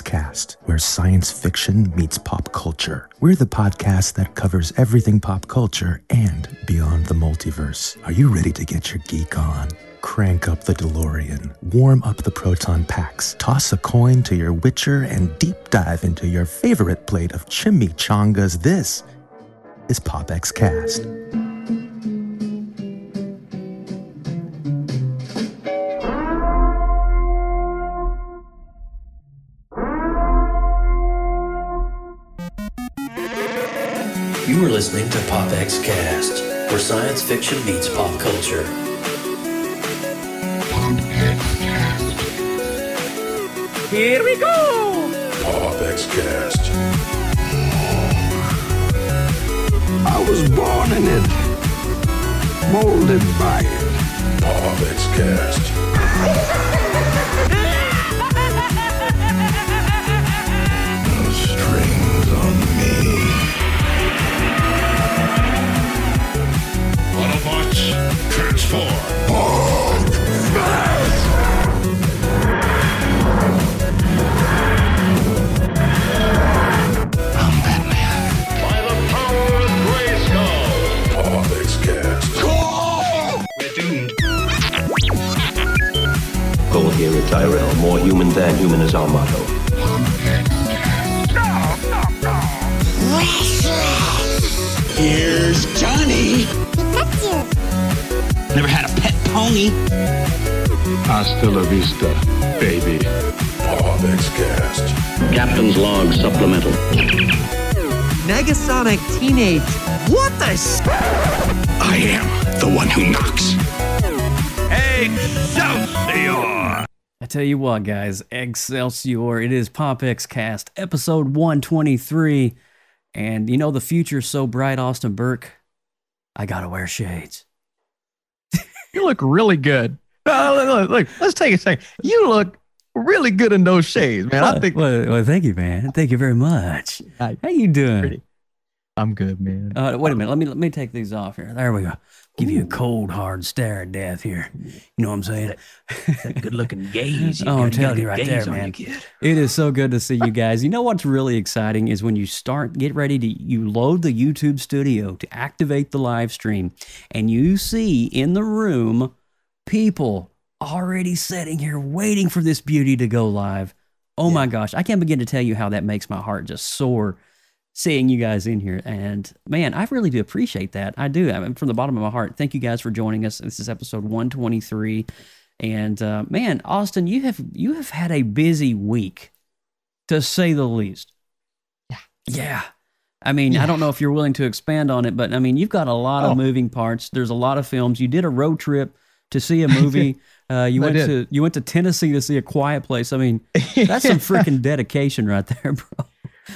Cast, where science fiction meets pop culture. We're the podcast that covers everything pop culture and beyond the multiverse. Are you ready to get your geek on? Crank up the DeLorean, warm up the proton packs, toss a coin to your Witcher, and deep dive into your favorite plate of chimichangas. This is PopX Cast. Listening to PopX Cast, where science fiction meets pop culture. Here we go! PopX Cast. I was born in it, molded by it. PopX Cast. transform. By the power of Grayskull. PopX Cast. Goal here at Tyrell. More human than human is our motto. Here's Johnny. Never had a pet pony. Hasta la vista, baby. PopX Cast. Captain's log supplemental. Negasonic Teenage. What the I am the one who knocks. Excelsior! I tell you what, guys, Excelsior, it is PopX Cast, episode 123. And you know, the future's so bright, Austin Burke, I gotta wear shades. You look really good. Uh, look, look, let's take a second. You look really good in those shades, man. I think well, well, thank you, man. Thank you very much. How you doing? Pretty. I'm good, man. Uh, wait a minute. Let me let me take these off here. There we go. Give you a cold, hard stare at death here. You know what I'm saying? Good looking gaze. Oh, I'm telling you right there, man. It is so good to see you guys. You know what's really exciting is when you start, get ready to, you load the YouTube studio to activate the live stream, and you see in the room people already sitting here waiting for this beauty to go live. Oh my gosh, I can't begin to tell you how that makes my heart just soar seeing you guys in here. And man, I really do appreciate that. I do. I mean, from the bottom of my heart. Thank you guys for joining us. This is episode 123. And uh, man, Austin, you have you have had a busy week, to say the least. Yeah. Yeah. I mean, I don't know if you're willing to expand on it, but I mean, you've got a lot Oh. of moving parts. There's a lot of films. You did a road trip to see a movie. Uh, you I went did. to you went to Tennessee to see a Quiet Place. I mean, that's some freaking dedication right there, bro.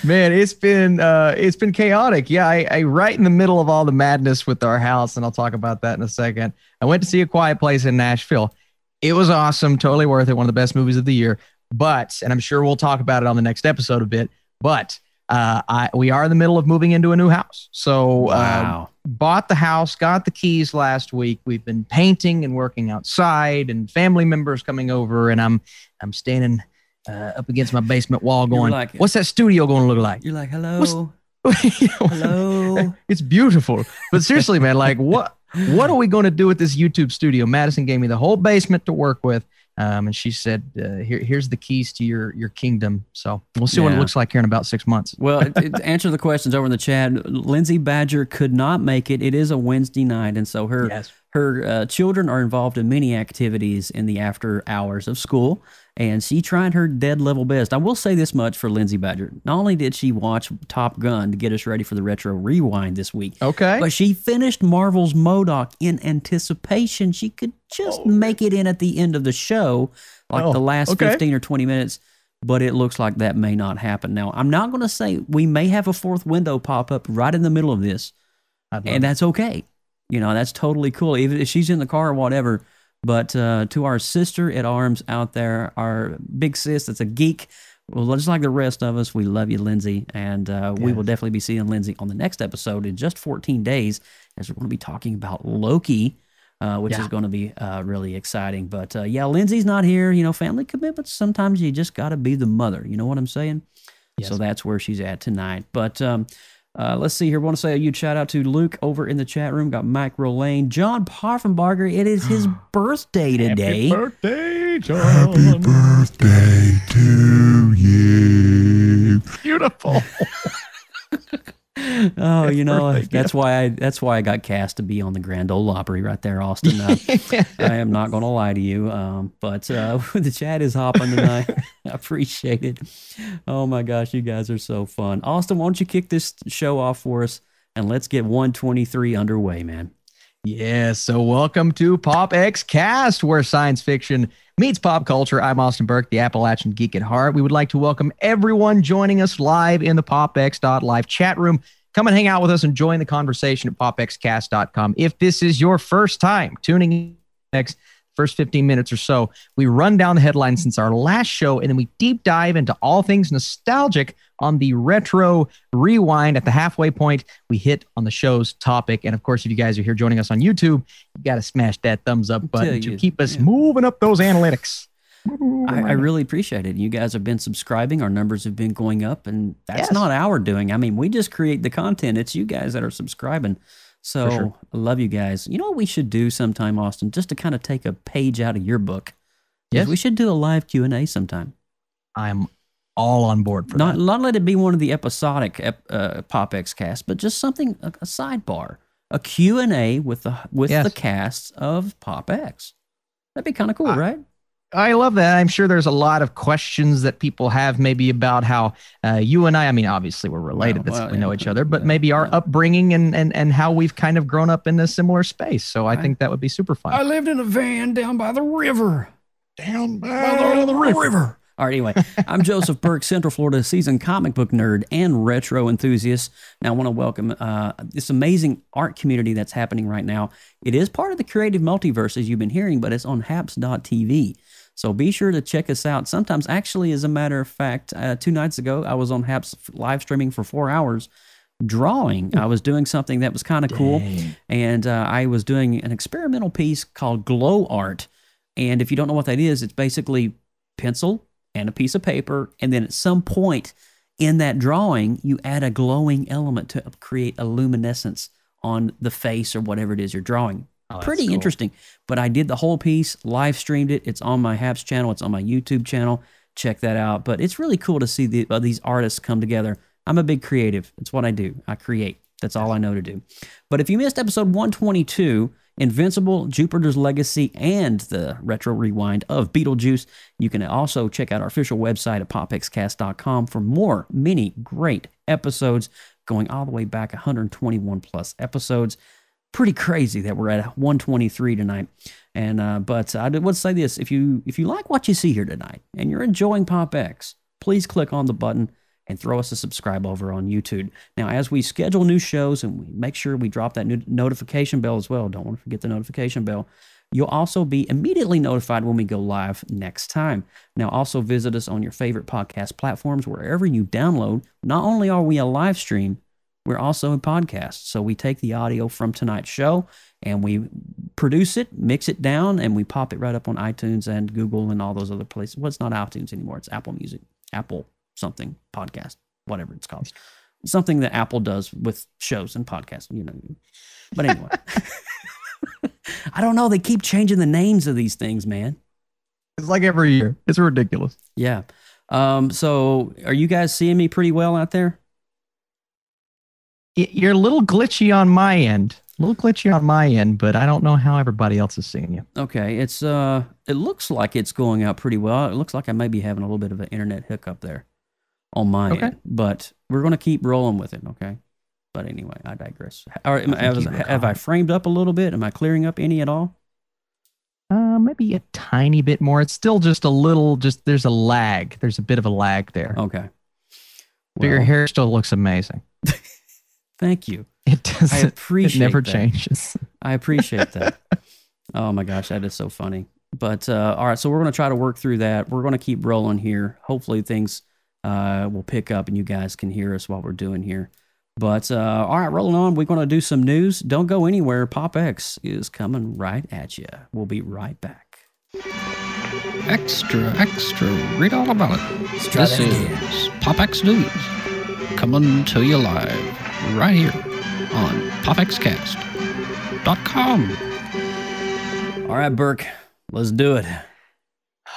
Man, it's been uh it's been chaotic. Yeah, I, I right in the middle of all the madness with our house, and I'll talk about that in a second. I went to see a quiet place in Nashville. It was awesome, totally worth it, one of the best movies of the year. But, and I'm sure we'll talk about it on the next episode a bit, but uh I we are in the middle of moving into a new house. So uh, bought the house, got the keys last week. We've been painting and working outside, and family members coming over, and I'm I'm standing uh, up against my basement wall, going, like- "What's that studio going to look like?" You're like, hello, hello. it's beautiful, but seriously, man, like what what are we going to do with this YouTube studio? Madison gave me the whole basement to work with. Um, and she said, uh, "Here, here's the keys to your your kingdom." So we'll see what it looks like here in about six months. Well, it- it- answer the questions over in the chat. Lindsay Badger could not make it. It is a Wednesday night, and so her Yes. Her uh, children are involved in many activities in the after hours of school, and she tried her dead level best. I will say this much for Lindsay Badger: not only did she watch Top Gun to get us ready for the retro rewind this week, Okay. but she finished Marvel's M.O.D.O.K. in anticipation she could just make it in at the end of the show, like Oh, the last okay. 15 or 20 minutes. But it looks like that may not happen. Now, I'm not going to say we may have a fourth window pop up right in the middle of this, and that's okay. You know, that's totally cool, even if she's in the car or whatever. But uh, to our sister at arms out there, our big sis that's a geek, well, just like the rest of us, we love you, Lindsay. And uh, we will definitely be seeing Lindsay on the next episode in just 14 days, as we're going to be talking about Loki. uh, which Yeah. is going to be uh, really exciting. But uh, yeah, Lindsay's not here. You know, family commitments. Sometimes you just got to be the mother. You know what I'm saying? Yes. So that's where she's at tonight. But um, uh, let's see here. want to say a huge shout out to Luke over in the chat room. Got Mike Rolane, John Parfenbarger. It is his birthday today. Happy birthday, John. Happy birthday to you. Beautiful. Oh, you know birthday that's why I that's why I got cast to be on the Grand Ole Opry right there, Austin. Uh, I am not going to lie to you, um, but uh, the chat is hopping tonight. I appreciate it. Oh my gosh, you guys are so fun. Austin, why don't you kick this show off for us and let's get 123 underway, man. Yeah, so welcome to Pop X Cast, where science fiction meets pop culture. I'm Austin Burke, the Appalachian Geek at Heart. We would like to welcome everyone joining us live in the popx.live chat room. Come and hang out with us and join the conversation at popxcast.com. If this is your first time tuning in, next first 15 minutes or so, we run down the headlines since our last show, and then we deep dive into all things nostalgic on the retro rewind at the halfway point we hit on the show's topic. And of course, if you guys are here joining us on YouTube, you got to smash that thumbs up button to you, keep us yeah. moving up those analytics. I, I really appreciate it. You guys have been subscribing. Our numbers have been going up, and that's Yes. not our doing. I mean, we just create the content. It's you guys that are subscribing. So sure. I love you guys. You know what we should do sometime, Austin, just to kind of take a page out of your book. Yes. we should do a live Q and A sometime. I'm all on board for Not that. not let it be one of the episodic ep, uh, Pop X cast, but just something a, a sidebar, a Q and A with the with Yes. the casts of Pop X. That'd be kind of cool, I- right? I love that. I'm sure there's a lot of questions that people have, maybe about how uh, you and I. I mean, obviously we're related. Well, that's well, we know each other, but yeah, maybe our upbringing and and and how we've kind of grown up in a similar space. So I Right. think that would be super fun. I lived in a van down by the river. Down by the river. All right, anyway, I'm Joseph Burke, Central Florida seasoned comic book nerd and retro enthusiast. Now, I want to welcome uh, this amazing art community that's happening right now. It is part of the creative multiverse, as you've been hearing, but it's on haps.tv. So be sure to check us out. Sometimes, actually, as a matter of fact, uh, two nights ago, I was on Haps live streaming for four hours drawing. I was doing something that was kind of cool, and uh, I was doing an experimental piece called Glow Art. And if you don't know what that is, it's basically pencil and a piece of paper, and then at some point in that drawing, you add a glowing element to create a luminescence on the face or whatever it is you're drawing. Pretty interesting. But I did the whole piece, live streamed it. It's on my Haps channel. It's on my YouTube channel. Check that out. But it's really cool to see the, uh, these artists come together. I'm a big creative. It's what I do. I create. That's all I know to do. But if you missed episode 122, Invincible, Jupiter's Legacy, and the retro rewind of Beetlejuice, you can also check out our official website at popxcast.com for more many great episodes going all the way back 121 plus episodes pretty crazy that we're at 123 tonight. And uh, but I would say this: if you if you like what you see here tonight and you're enjoying Pop X, please click on the button and throw us a subscribe over on YouTube. Now, as we schedule new shows and we make sure we drop that new notification bell as well, don't want to forget the notification bell. You'll also be immediately notified when we go live next time. Now, also visit us on your favorite podcast platforms wherever you download. Not only are we a live stream, we're also a podcast. So we take the audio from tonight's show and we produce it, mix it down, and we pop it right up on iTunes and Google and all those other places. Well, it's not iTunes anymore. It's Apple Music, Apple something podcast, whatever it's called. Something that Apple does with shows and podcasts, you know. But anyway, I don't know. They keep changing the names of these things, man. It's like every year. It's ridiculous. Yeah. Um, so are you guys seeing me pretty well out there? You're a little glitchy on my end. A little glitchy on my end, but I don't know how everybody else is seeing you. Okay, it's uh, it looks like it's going out pretty well. It looks like I may be having a little bit of an internet hiccup there on my Okay. end, but we're gonna keep rolling with it. Okay, but anyway, I digress. Am- I think have, you were have I framed up a little bit? Am I clearing up any at all? Uh, maybe a tiny bit more. It's still just a little. Just there's a lag. There's a bit of a lag there. Okay. but your hair still looks amazing. Thank you. It doesn't. It appreciate never that. changes. I appreciate that. oh my gosh, that is so funny. But uh, all right, so we're going to try to work through that. We're going to keep rolling here. Hopefully, things uh, will pick up and you guys can hear us while we're doing here. But uh, all right, rolling on. We're going to do some news. Don't go anywhere. Pop X is coming right at you. We'll be right back. Extra, extra, read all about it. Try this is Pop X News coming to you live right here on popxcast.com. All right, Burke, let's do it.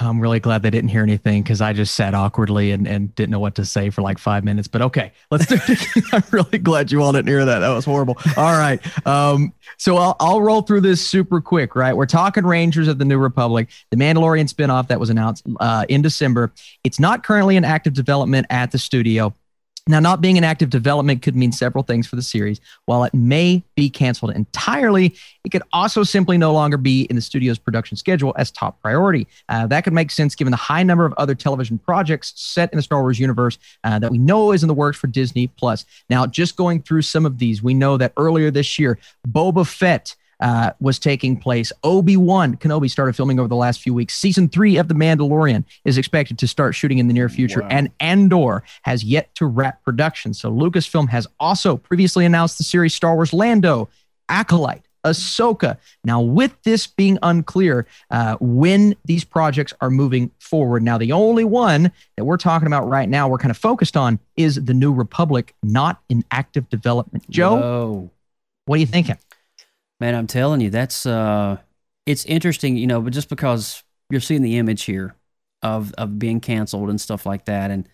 I'm really glad they didn't hear anything because I just sat awkwardly and, and didn't know what to say for like five minutes. But okay, let's do it. I'm really glad you all didn't hear that. That was horrible. All right. Um, so I'll, I'll roll through this super quick, right? We're talking Rangers of the New Republic, the Mandalorian spinoff that was announced uh, in December. It's not currently in active development at the studio. Now, not being in active development could mean several things for the series. While it may be canceled entirely, it could also simply no longer be in the studio's production schedule as top priority. Uh, that could make sense given the high number of other television projects set in the Star Wars universe uh, that we know is in the works for Disney Plus. Now, just going through some of these, we know that earlier this year, Boba Fett uh, was taking place. Obi Wan Kenobi started filming over the last few weeks. Season three of The Mandalorian is expected to start shooting in the near future, and Andor has yet to wrap production. So Lucasfilm has also previously announced the series Star Wars Lando, Acolyte. Ahsoka. Now, with this being unclear uh, when these projects are moving forward. Now, the only one that we're talking about right now, we're kind of focused on, is the New Republic, not in active development. Joe, Whoa. what are you thinking? Man, I'm telling you, that's uh it's interesting, you know, but just because you're seeing the image here of of being canceled and stuff like that and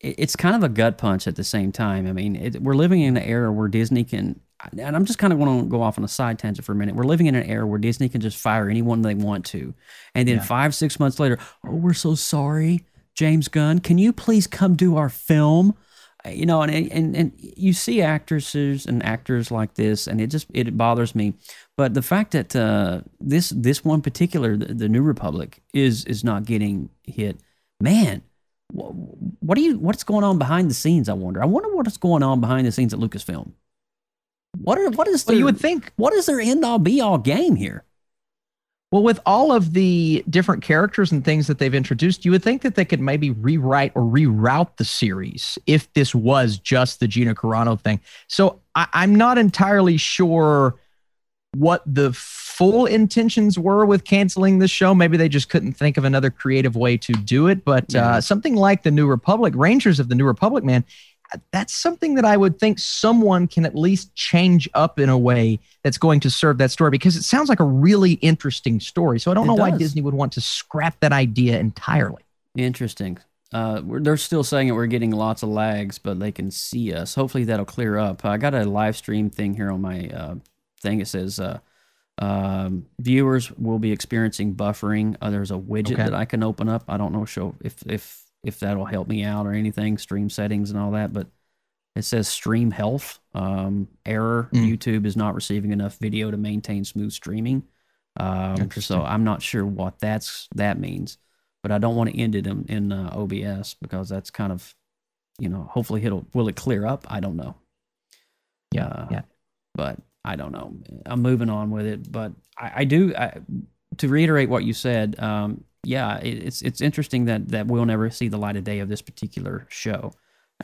it, it's kind of a gut punch at the same time. I mean, it, we're living in an era where Disney can and I'm just kind of going to go off on a side tangent for a minute. We're living in an era where Disney can just fire anyone they want to. And then Yeah. 5 6 months later, "Oh, we're so sorry, James Gunn. Can you please come do our film?" You know and, and and you see actresses and actors like this and it just it bothers me but the fact that uh, this this one particular the, the new republic is is not getting hit man wh- what do you what's going on behind the scenes i wonder i wonder what's going on behind the scenes at lucasfilm what are what is? Well, you would think. What is their end all be all game here Well, with all of the different characters and things that they've introduced, you would think that they could maybe rewrite or reroute the series if this was just the Gina Carano thing. So I, I'm not entirely sure what the full intentions were with canceling the show. Maybe they just couldn't think of another creative way to do it. But uh, something like the New Republic, Rangers of the New Republic, man, that's something that I would think someone can at least change up in a way that's going to serve that story because it sounds like a really interesting story. So I don't It know why. Disney would want to scrap that idea entirely. Interesting. Uh, we're, they're still saying that we're getting lots of lags, but they can see us. Hopefully that'll clear up. I got a live stream thing here on my uh, thing. It says uh, um, viewers will be experiencing buffering. Uh, there's a widget Okay. that I can open up. I don't know show if if if that'll help me out or anything. Stream settings and all that, but it says stream health um, error. Mm. YouTube is not receiving enough video to maintain smooth streaming. Um, so I'm not sure what that's that means but I don't want to end it in, in uh, OBS because that's kind of, you know, hopefully it'll will it clear up? I don't know. Yeah, Uh, yeah. But I don't know. I'm moving on with it, but I, I do. I, to reiterate what you said, um, yeah, it's it's interesting that that we'll never see the light of day of this particular show.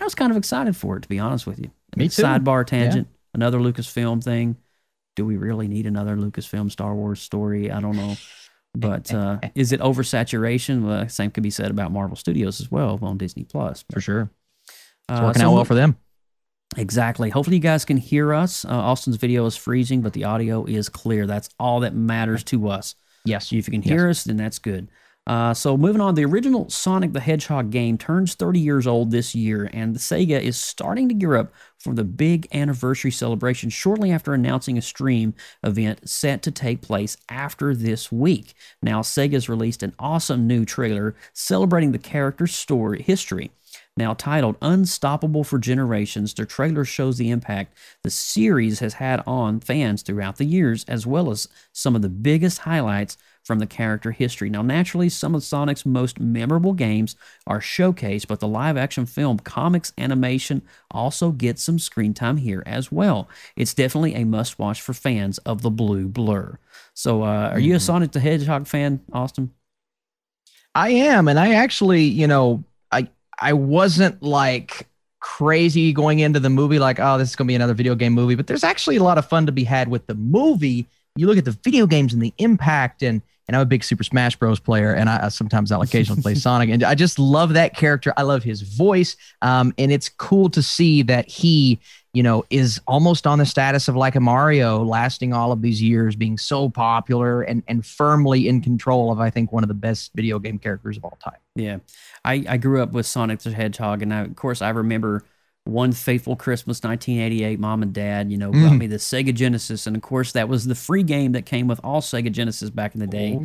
I was kind of excited for it, to be honest with you. Me too. Sidebar tangent, another Lucasfilm thing. Do we really need another Lucasfilm Star Wars story? I don't know. But uh, is it oversaturation? Well, same could be said about Marvel Studios as well on Disney Plus. For sure. It's Uh, working so out well for them. Exactly. Hopefully, you guys can hear us. Uh, Austin's video is freezing, but the audio is clear. That's all that matters to us. Yes. If you can hear us, then that's good. Uh, so moving on, the original Sonic the Hedgehog game turns 30 years old this year, and the Sega is starting to gear up for the big anniversary celebration shortly after announcing a stream event set to take place after this week. Now, Sega's released an awesome new trailer celebrating the character's story history. Now titled Unstoppable for Generations, the trailer shows the impact the series has had on fans throughout the years, as well as some of the biggest highlights from the character history. Now, naturally, some of Sonic's most memorable games are showcased, but the live action film, comics, animation also gets some screen time here as well. It's definitely a must watch for fans of the Blue Blur. So, uh, are you a Sonic the Hedgehog fan, Austin? I am, and I actually, you know, I I wasn't like crazy going into the movie, like, oh, this is going to be another video game movie. But there's actually a lot of fun to be had with the movie. You look at the video games and the impact, and and I'm a big Super Smash Bros. player, and I sometimes I'll occasionally play Sonic, and I just love that character. I love his voice, um, and it's cool to see that he, you know, is almost on the status of like a Mario, lasting all of these years, being so popular and and firmly in control of, I think, one of the best video game characters of all time. Yeah, I I grew up with Sonic the Hedgehog, and I, of course I remember one fateful Christmas, 1988, mom and dad, you know, got Mm. me the Sega Genesis. And of course, that was the free game that came with all Sega Genesis back in the day.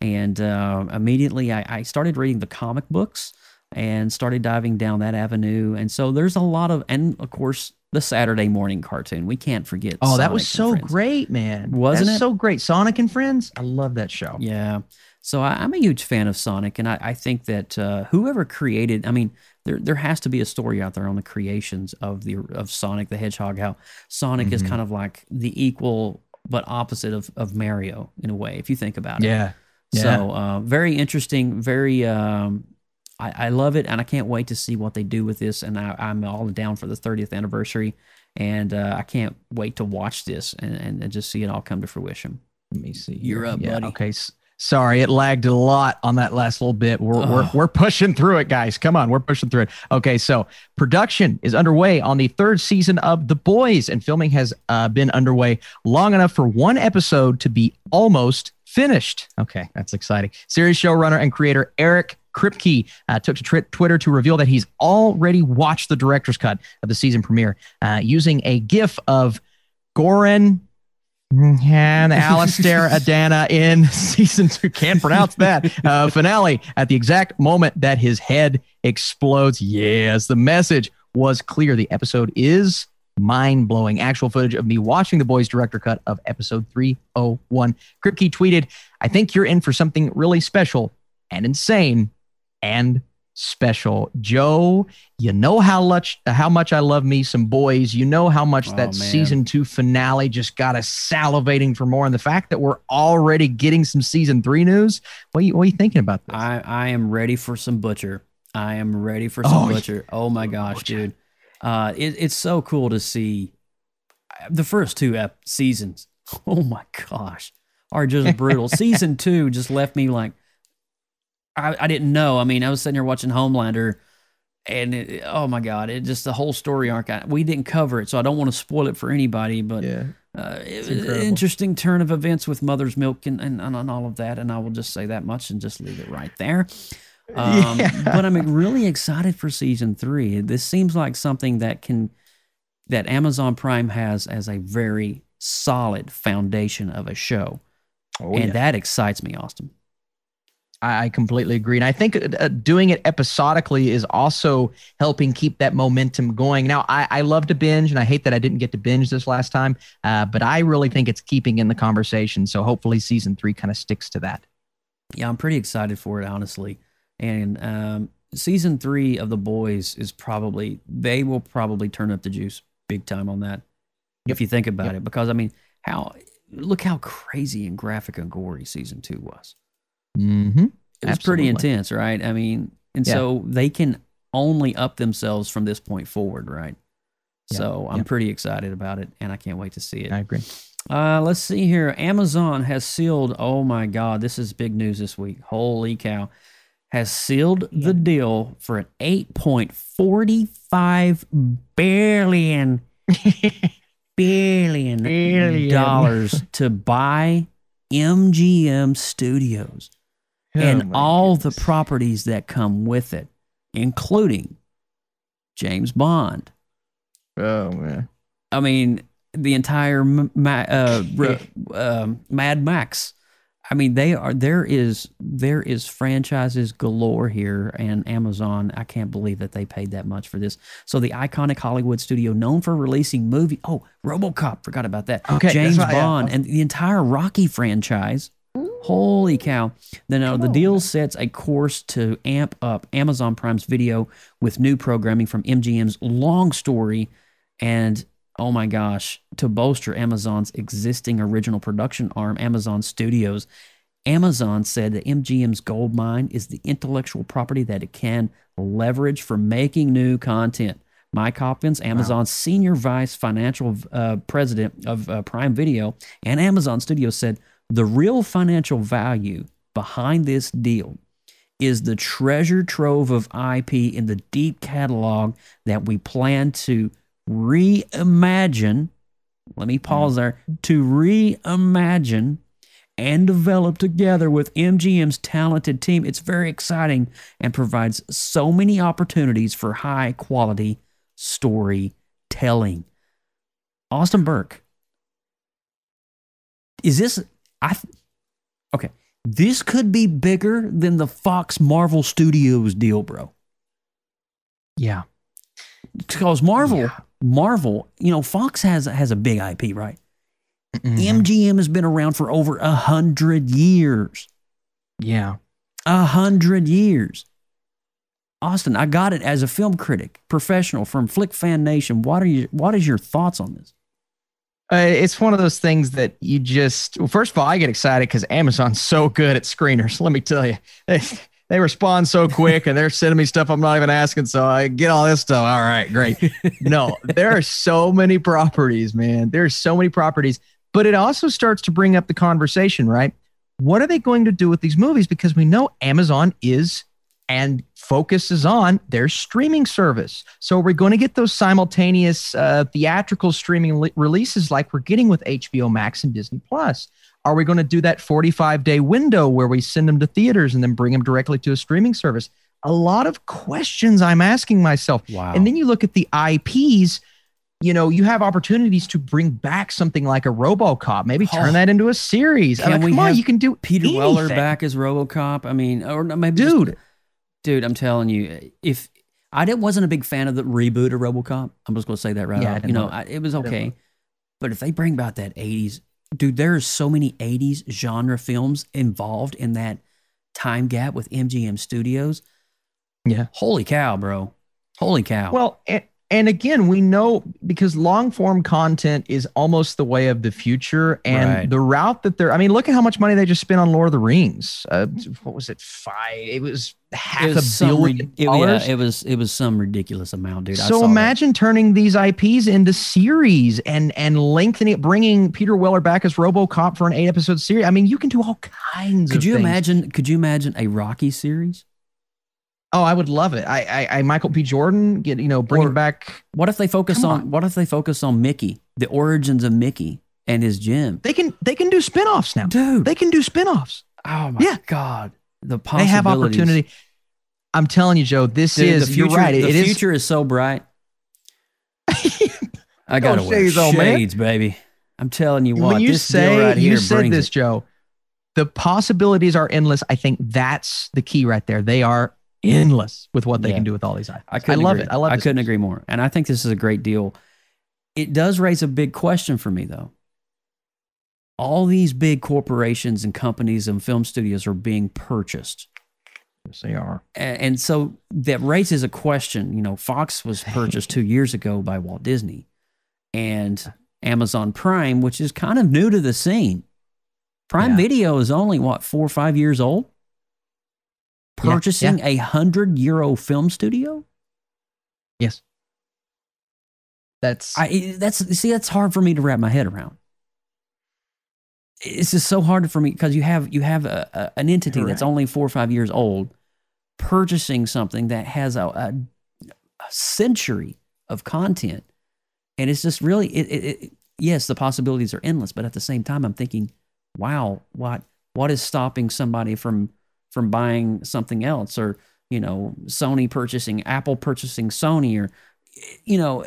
And uh, immediately I, I started reading the comic books and started diving down that avenue. And so there's a lot of, and of course, the Saturday morning cartoon. We can't forget. Oh, that was so Friends. great, man! Wasn't That's it? so great? Sonic and Friends. I love that show. Yeah. So I, I'm a huge fan of Sonic, and I, I think that uh, whoever created, I mean, there there has to be a story out there on the creations of the of Sonic the Hedgehog. How Sonic is Mhm. kind of like the equal but opposite of of Mario in a way, if you think about it. Yeah. So uh, very interesting. Very. Um, I, I love it, and I can't wait to see what they do with this. And I, I'm all down for the 30th anniversary, and uh, I can't wait to watch this and, and, and just see it all come to fruition. Let me see. You're up, Yeah, buddy. Okay. s- Sorry, it lagged a lot on that last little bit. We're, we're, we're pushing through it, guys. Come on, we're pushing through it. Okay, so production is underway on the third season of The Boys, and filming has uh, been underway long enough for one episode to be almost finished. Okay, that's exciting. Series showrunner and creator Eric Kripke uh, took to tri- Twitter to reveal that he's already watched the director's cut of the season premiere uh, using a GIF of Goran and Alastair Adana in season two. Can't pronounce that uh, finale at the exact moment that his head explodes. Yes, the message was clear. The episode is mind blowing. Actual footage of me watching the boys' director cut of episode 301. Kripke tweeted, I think you're in for something really special and insane and special. Joe, you know how much how much I love me some boys. You know how much Oh, that man. season two finale just got us salivating for more. And the fact that we're already getting some season three news. What are you, what are you thinking about this? I, I am ready for some butcher. I am ready for some Oh, butcher. Oh my gosh, dude. Uh, it, it's so cool to see the first two ep- seasons. Oh my gosh, are just brutal. Season two just left me like, I, I didn't know. I mean, I was sitting here watching Homelander, and it, oh my god, it just the whole story arc. I, we didn't cover it, so I don't want to spoil it for anybody. But yeah. uh, it It's was an incredible. interesting turn of events with Mother's Milk and, and, and all of that. And I will just say that much and just leave it right there. Um, Yeah. But I'm really excited for season three. This seems like something that can, that Amazon Prime has as a very solid foundation of a show. Oh, and yeah. that excites me, Austin. I I completely agree. And I think uh, doing it episodically is also helping keep that momentum going. Now, I, I love to binge, and I hate that I didn't get to binge this last time, uh, but I really think it's keeping in the conversation. So hopefully season three kind of sticks to that. Yeah, I'm pretty excited for it, honestly. And um, season three of The Boys is probably, they will probably turn up the juice big time on that. If you think about it, because I mean, how, look how crazy and graphic and gory season two was. Mm-hmm. It was pretty intense, right? I mean, and Yeah. so they can only up themselves from this point forward, right? Yeah, So I'm yeah. pretty excited about it, and I can't wait to see it. I agree. Uh, let's see here. Amazon has sealed. Oh my God, this is big news this week. Holy cow! Has sealed the deal for an eight point forty five billion billion Billion. dollars to buy MGM Studios and my all the properties that come with it, including James Bond. Oh man. I mean, the entire Ma- uh, r- um, Mad Max. I mean, they are there is there is franchises galore here, and Amazon. I can't believe that they paid that much for this. So the iconic Hollywood studio, known for releasing movie, oh, RoboCop, forgot about that. Okay, James right, yeah. Bond, and the entire Rocky franchise. Holy cow! Then uh, the deal sets a course to amp up Amazon Prime's video with new programming from MGM's Long Story and oh my gosh, to bolster Amazon's existing original production arm, Amazon Studios. Amazon said that MGM's gold mine is the intellectual property that it can leverage for making new content. Mike Hopkins, Amazon's senior vice financial uh, president of uh, Prime Video and Amazon Studios, said the real financial value behind this deal is the treasure trove of IP in the deep catalog that we plan to reimagine. Let me pause there to reimagine and develop together with MGM's talented team. It's very exciting and provides so many opportunities for high quality storytelling. Austin Burke, is this? I okay. This could be bigger than the Fox Marvel Studios deal, bro. Yeah. Because Marvel, Yeah. Marvel, you know, Fox has has a big IP, right? Mhm. MGM has been around for over a hundred years. Yeah. A hundred years. Austin, I got it as a film critic, professional from Flick Fan Nation. What are you? What is your thoughts on this? Uh, it's one of those things that you just well, first of all i get excited because amazon's so good at screeners let me tell you. They, they respond so quick and they're sending me stuff i'm not even asking so i get all this stuff. All right great. No there are so many properties man. There's so many properties but it also starts to bring up the conversation right? What are they going to do with these movies? Because we know amazon is and focuses on their streaming service. So we're going to get those simultaneous uh, theatrical streaming releases like we're getting with HBO Max and Disney Plus. Are we going to do that 45 day window where we send them to theaters and then bring them directly to a streaming service? A lot of questions I'm asking myself. Wow. And then you look at the IPs. You know, you have opportunities to bring back something like a RoboCop, maybe turn Oh. that into a series. I Can mean, we come on, you can do Peter Weller back as RoboCop. I mean, or maybe just- dude. I'm telling you, if I didn't wasn't a big fan of the reboot of RoboCop, I'm just going to say that right Yeah, I off. You know, I, it was okay, but if they bring about that '80s, dude, there are so many '80s genre films involved in that time gap with MGM Studios. Yeah. Holy cow, bro! Holy cow! Well, and, and again, we know because long form content is almost the way of the future, and Right. the route that they're. I mean, look at how much money they just spent on Lord of the Rings. Uh, what was it? Five. It was half it was a some billion rid- it, dollars. yeah, it was it was some ridiculous amount, dude. I so saw that. imagine turning these IPs into series and and lengthening it, bringing Peter Weller back as RoboCop for an eight episode series. I mean, you can do all kinds. Could of you things. imagine? Could you imagine a Rocky series? Oh, I would love it. I, I, I Michael B. Jordan, get you know, bringing Or- back. What if they focus on, on. What if they focus on Mickey, the origins of Mickey and his gym? They can they can do spin-offs now. Dude, They can do spin-offs. oh my Yeah. god, the They possibilities. have opportunity. I'm telling you, Joe. This Dude, is the future. you're right. the It is future is so bright. I gotta No wear shades, shades, baby. I'm telling you what. when you say right you said this, it. Joe. The possibilities are endless. I think that's the key right there. They are endless with what they Yeah. can do with all these IPs. I, I, love agree. it. I love. I couldn't agree more. And I think this is a great deal. It does raise a big question for me, though. All these big corporations and companies and film studios are being purchased. Yes, they are. And so that raises a question. You know, Fox was purchased two years ago by Walt Disney and Amazon Prime, which is kind of new to the scene. Prime Yeah. Video is only, what, four or five years old? Yeah, Purchasing a hundred euro film studio? Yes. That's I that's see that's hard for me to wrap my head around. It's just so hard for me because you have you have a, a- an entity that's only four or five years old purchasing something that has a, a, a century of content, and it's just really it, it, it. Yes, the possibilities are endless, but at the same time, I'm thinking, wow, what what is stopping somebody from from buying something else, or you know, Sony purchasing Apple purchasing Sony, or you know,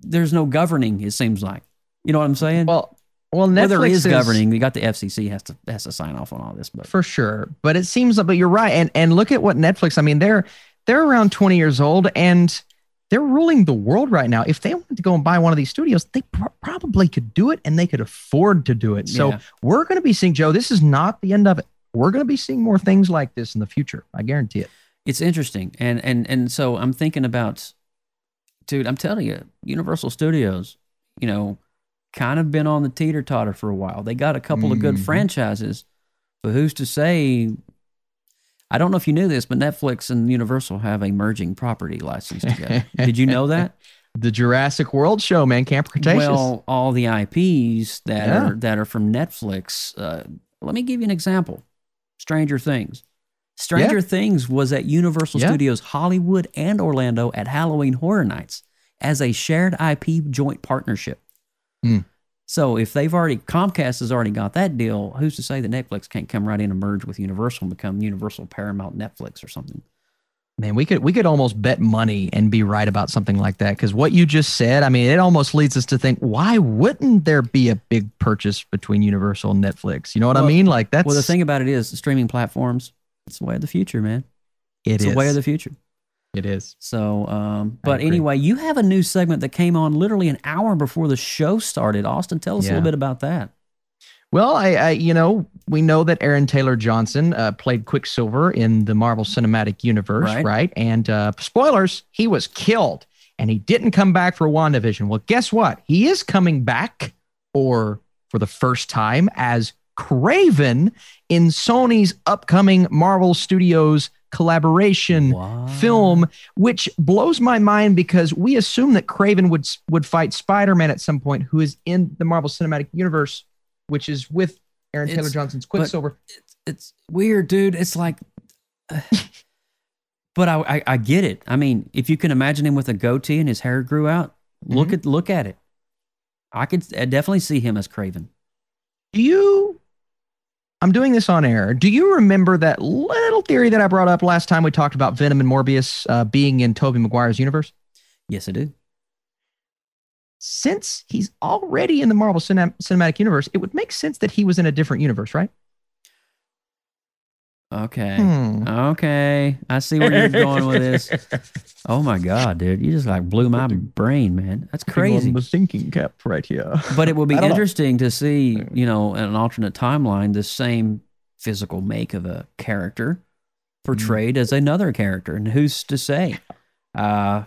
there's no governing. It seems like you know what I'm saying. well. Well, Netflix Well, there is is governing. We got the FCC has to has to sign off on all this, but for sure. But it seems like, but you're right. And and look at what Netflix. I mean, they're they're around 20 years old and they're ruling the world right now. If they wanted to go and buy one of these studios, they pr- probably could do it and they could afford to do it. So Yeah. we're going to be seeing Joe. This is not the end of it. We're going to be seeing more things like this in the future. I guarantee it. it's interesting. And and and so I'm thinking about, dude. I'm telling you, Universal Studios, you know, kind of been on the teeter totter for a while. They got a couple of good Mhm. franchises, but who's to say? I don't know if you knew this, but Netflix and Universal have a merging property license together. Did you know that? The Jurassic World show, man, Camp Cretaceous. Well, all the IPs that Yeah. are that are from Netflix. Uh, let me give you an example. Stranger Things. Stranger Yeah. Things was at Universal Yeah. Studios Hollywood and Orlando at Halloween Horror Nights as a shared IP joint partnership. Hmm. So if they've already Comcast has already got that deal, who's to say that Netflix can't come right in and merge with Universal and become Universal Paramount Netflix or something? Man, we could we could almost bet money and be right about something like that because what you just said, I mean, it almost leads us to think, why wouldn't there be a big purchase between Universal and Netflix? You know what I mean? Like that's well, the thing about it is, the streaming platforms, it's the way of the future, man. It it's the way of the future. It is. So, um, but anyway, you have a new segment that came on literally an hour before the show started. Austin, tell us a little bit about that. Well, I, I you know we know that Aaron Taylor Johnson uh, played Quicksilver in the Marvel Cinematic Universe, Right. right? And uh, spoilers, he was killed, and he didn't come back for WandaVision. Well, guess what? He is coming back, or for the first time, as Kraven in Sony's upcoming Marvel Studios collaboration film, which blows my mind because we assume that Kraven would would fight Spider Man at some point, who is in the Marvel Cinematic Universe, which is with Aaron Taylor Johnson's Quicksilver. It's, it's weird, dude. It's like, but I, I I get it. I mean, if you can imagine him with a goatee and his hair grew out, Mm-hmm. look at look at it. I could I definitely see him as Kraven. Do you? I'm doing this on air. Do you remember that little theory that I brought up last time we talked about Venom and Morbius uh, being in Tobey Maguire's universe? Yes, I do. Since he's already in the Marvel Cinem- Cinematic Universe, it would make sense that he was in a different universe, right? Okay. Hmm. Okay. I see where you're going with this. Oh my god, dude! You just like blew my brain, man. That's crazy. The thinking cap right here. But it would be I don't know. interesting to see, you know, in an alternate timeline, the same physical make of a character portrayed Mm. as another character, and who's to say? Uh,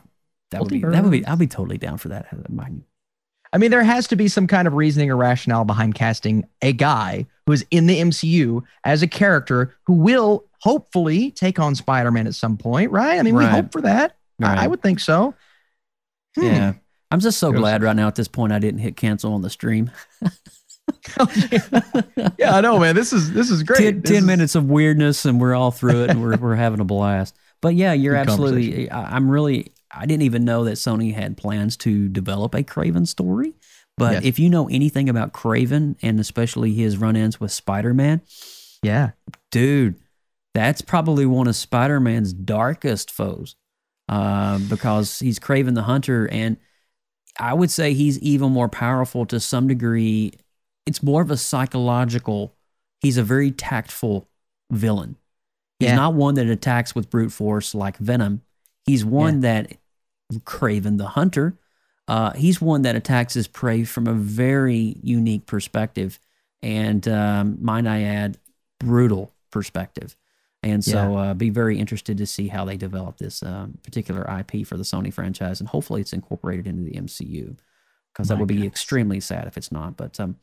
that would be that would be. I'll be totally down for that. I mean, there has to be some kind of reasoning or rationale behind casting a guy who is in the MCU as a character who will hopefully take on Spider Man at some point, right? I mean, we hope for that. I, I would think so. Hmm. Yeah. I'm just so glad right now at this point I didn't hit cancel on the stream. Yeah, I know, man. This is this is great. Ten, 10 is- minutes of weirdness and we're all through it and we're, we're having a blast. But yeah, you're Good absolutely, I, I'm really, I didn't even know that Sony had plans to develop a Kraven story. But Yes. if you know anything about Kraven and especially his run ins with Spider Man, Yeah. dude, that's probably one of Spider Man's darkest foes uh, because he's Kraven the Hunter. And I would say he's even more powerful to some degree. It's more of a psychological, he's a very tactful villain. He's Yeah. not one that attacks with brute force like Venom. He's one that Kraven the Hunter. Uh, he's one that attacks his prey from a very unique perspective, and um, might I add, brutal perspective. And so, uh, be very interested to see how they develop this um, particular IP for the Sony franchise, and hopefully, it's incorporated into the MCU. Because that would be extremely sad if it's not. But um,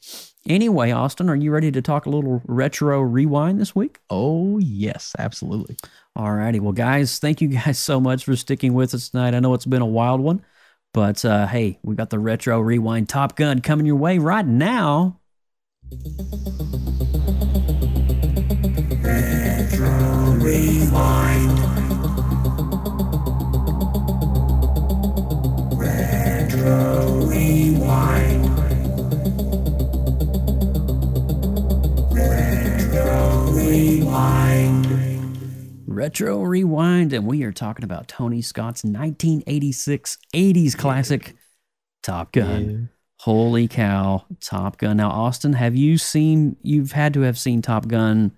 anyway, Austin, are you ready to talk a little retro rewind this week? Oh yes, absolutely. All righty. Well, guys, thank you guys so much for sticking with us tonight. I know it's been a wild one, but uh, hey, we got the retro rewind Top Gun coming your way right now. Retro Rewind, and we are talking about Tony Scott's 1986 80s classic Top Gun. Holy cow, Top Gun. Now, Austin, have you seen, you've had to have seen Top Gun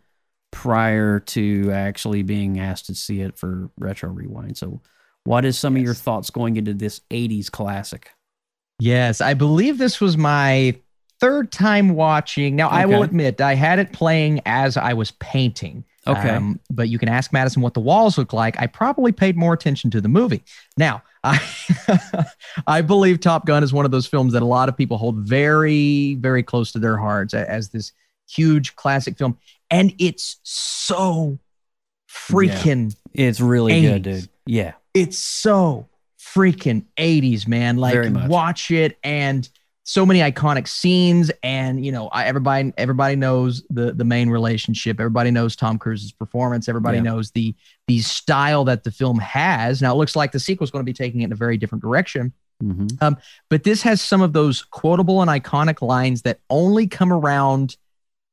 prior to actually being asked to see it for Retro Rewind. So, what is some of your thoughts going into this 80s classic? Yes, I believe this was my third time watching. Now, I will admit, I had it playing as I was painting. Um, Okay. but you can ask Madison what the walls look like. I probably paid more attention to the movie. Now, I, I believe Top Gun is one of those films that a lot of people hold very, very close to their hearts as this huge classic film. And it's so freaking It's really good, dude. Yeah. it's so freaking 80s man. Like watch it and so many iconic scenes and you know I, everybody everybody knows the the main relationship. Everybody knows tom cruise's performance. Everybody Yeah. knows the the style that the film has. Now it looks like the sequel is going to be taking it in a very different direction. Hmm um, but this has some of those quotable and iconic lines that only come around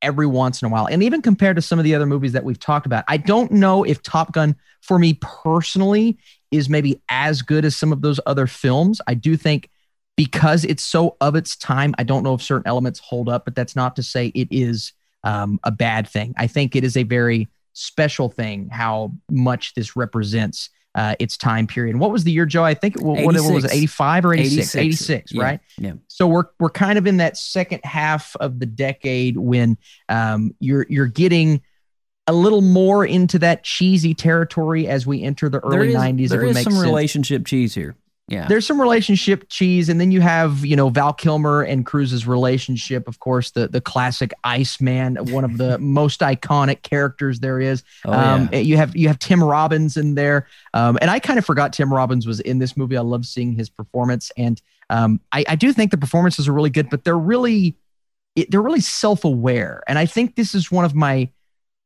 every once in a while. And even compared to some of the other movies that we've talked about, I don't know if Top Gun, for me personally, is maybe as good as some of those other films. I do think because it's so of its time, I don't know if certain elements hold up, but that's not to say it is um, a bad thing. I think it is a very special thing how much this represents uh, its time period. And what was the year, Joe? I think what, what was it, 85 or 86? 86, 86, yeah, right? Yeah. So we're we're kind of in that second half of the decade when um, you're you're getting a little more into that cheesy territory as we enter the early is, 90s. there is some sense. relationship cheese here. Yeah. There's some relationship cheese, and then you have you know Val Kilmer and Cruz's relationship. Of course, the the classic Iceman, one of the most iconic characters there is. Oh, um, yeah. You have you have Tim Robbins in there, um, and I kind of forgot Tim Robbins was in this movie. I love seeing his performance, and um, I, I do think the performances are really good, but they're really it, they're really self aware, and I think this is one of my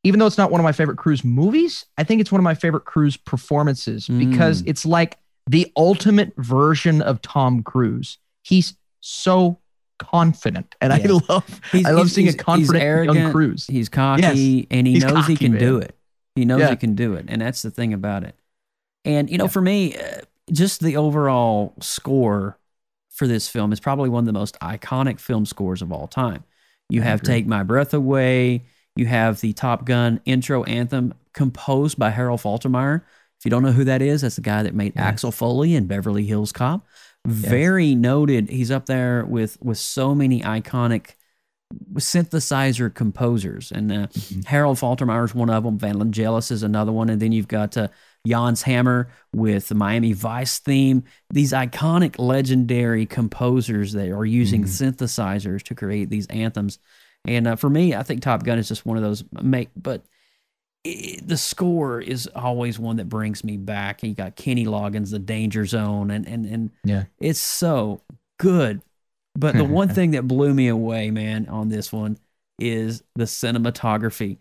even though it's not one of my favorite Cruise movies, I think it's one of my favorite Cruise performances because Mm. it's like the ultimate version of Tom Cruise. He's so confident, and Yeah. I love He's- I love he's- seeing a he's- he's confident young Cruise. He's cocky Yes, and he knows he can man. do it. He knows Yeah. he can do it. And that's the thing about it. And, you know, for me, uh, just the overall score for this film is probably one of the most iconic film scores of all time. You have. Take My Breath Away. You have the Top Gun intro anthem composed by Harold Faltermeyer. If you don't know who that is, that's the guy that made Yes. Axel Foley and Beverly Hills Cop. Very noted. He's up there with with so many iconic synthesizer composers, and uh, Harold Faltermeyer is one of them. Van Vangelis is another one, and then you've got uh, Jan Hammer with the Miami Vice theme. These iconic, legendary composers that are using synthesizers to create these anthems. And uh, for me, I think Top Gun is just one of those make, but i the score is always one that brings me back. And You got Kenny Loggins, The Danger Zone, and and and Yeah. it's so good. But the one thing that blew me away, man, on this one is the cinematography.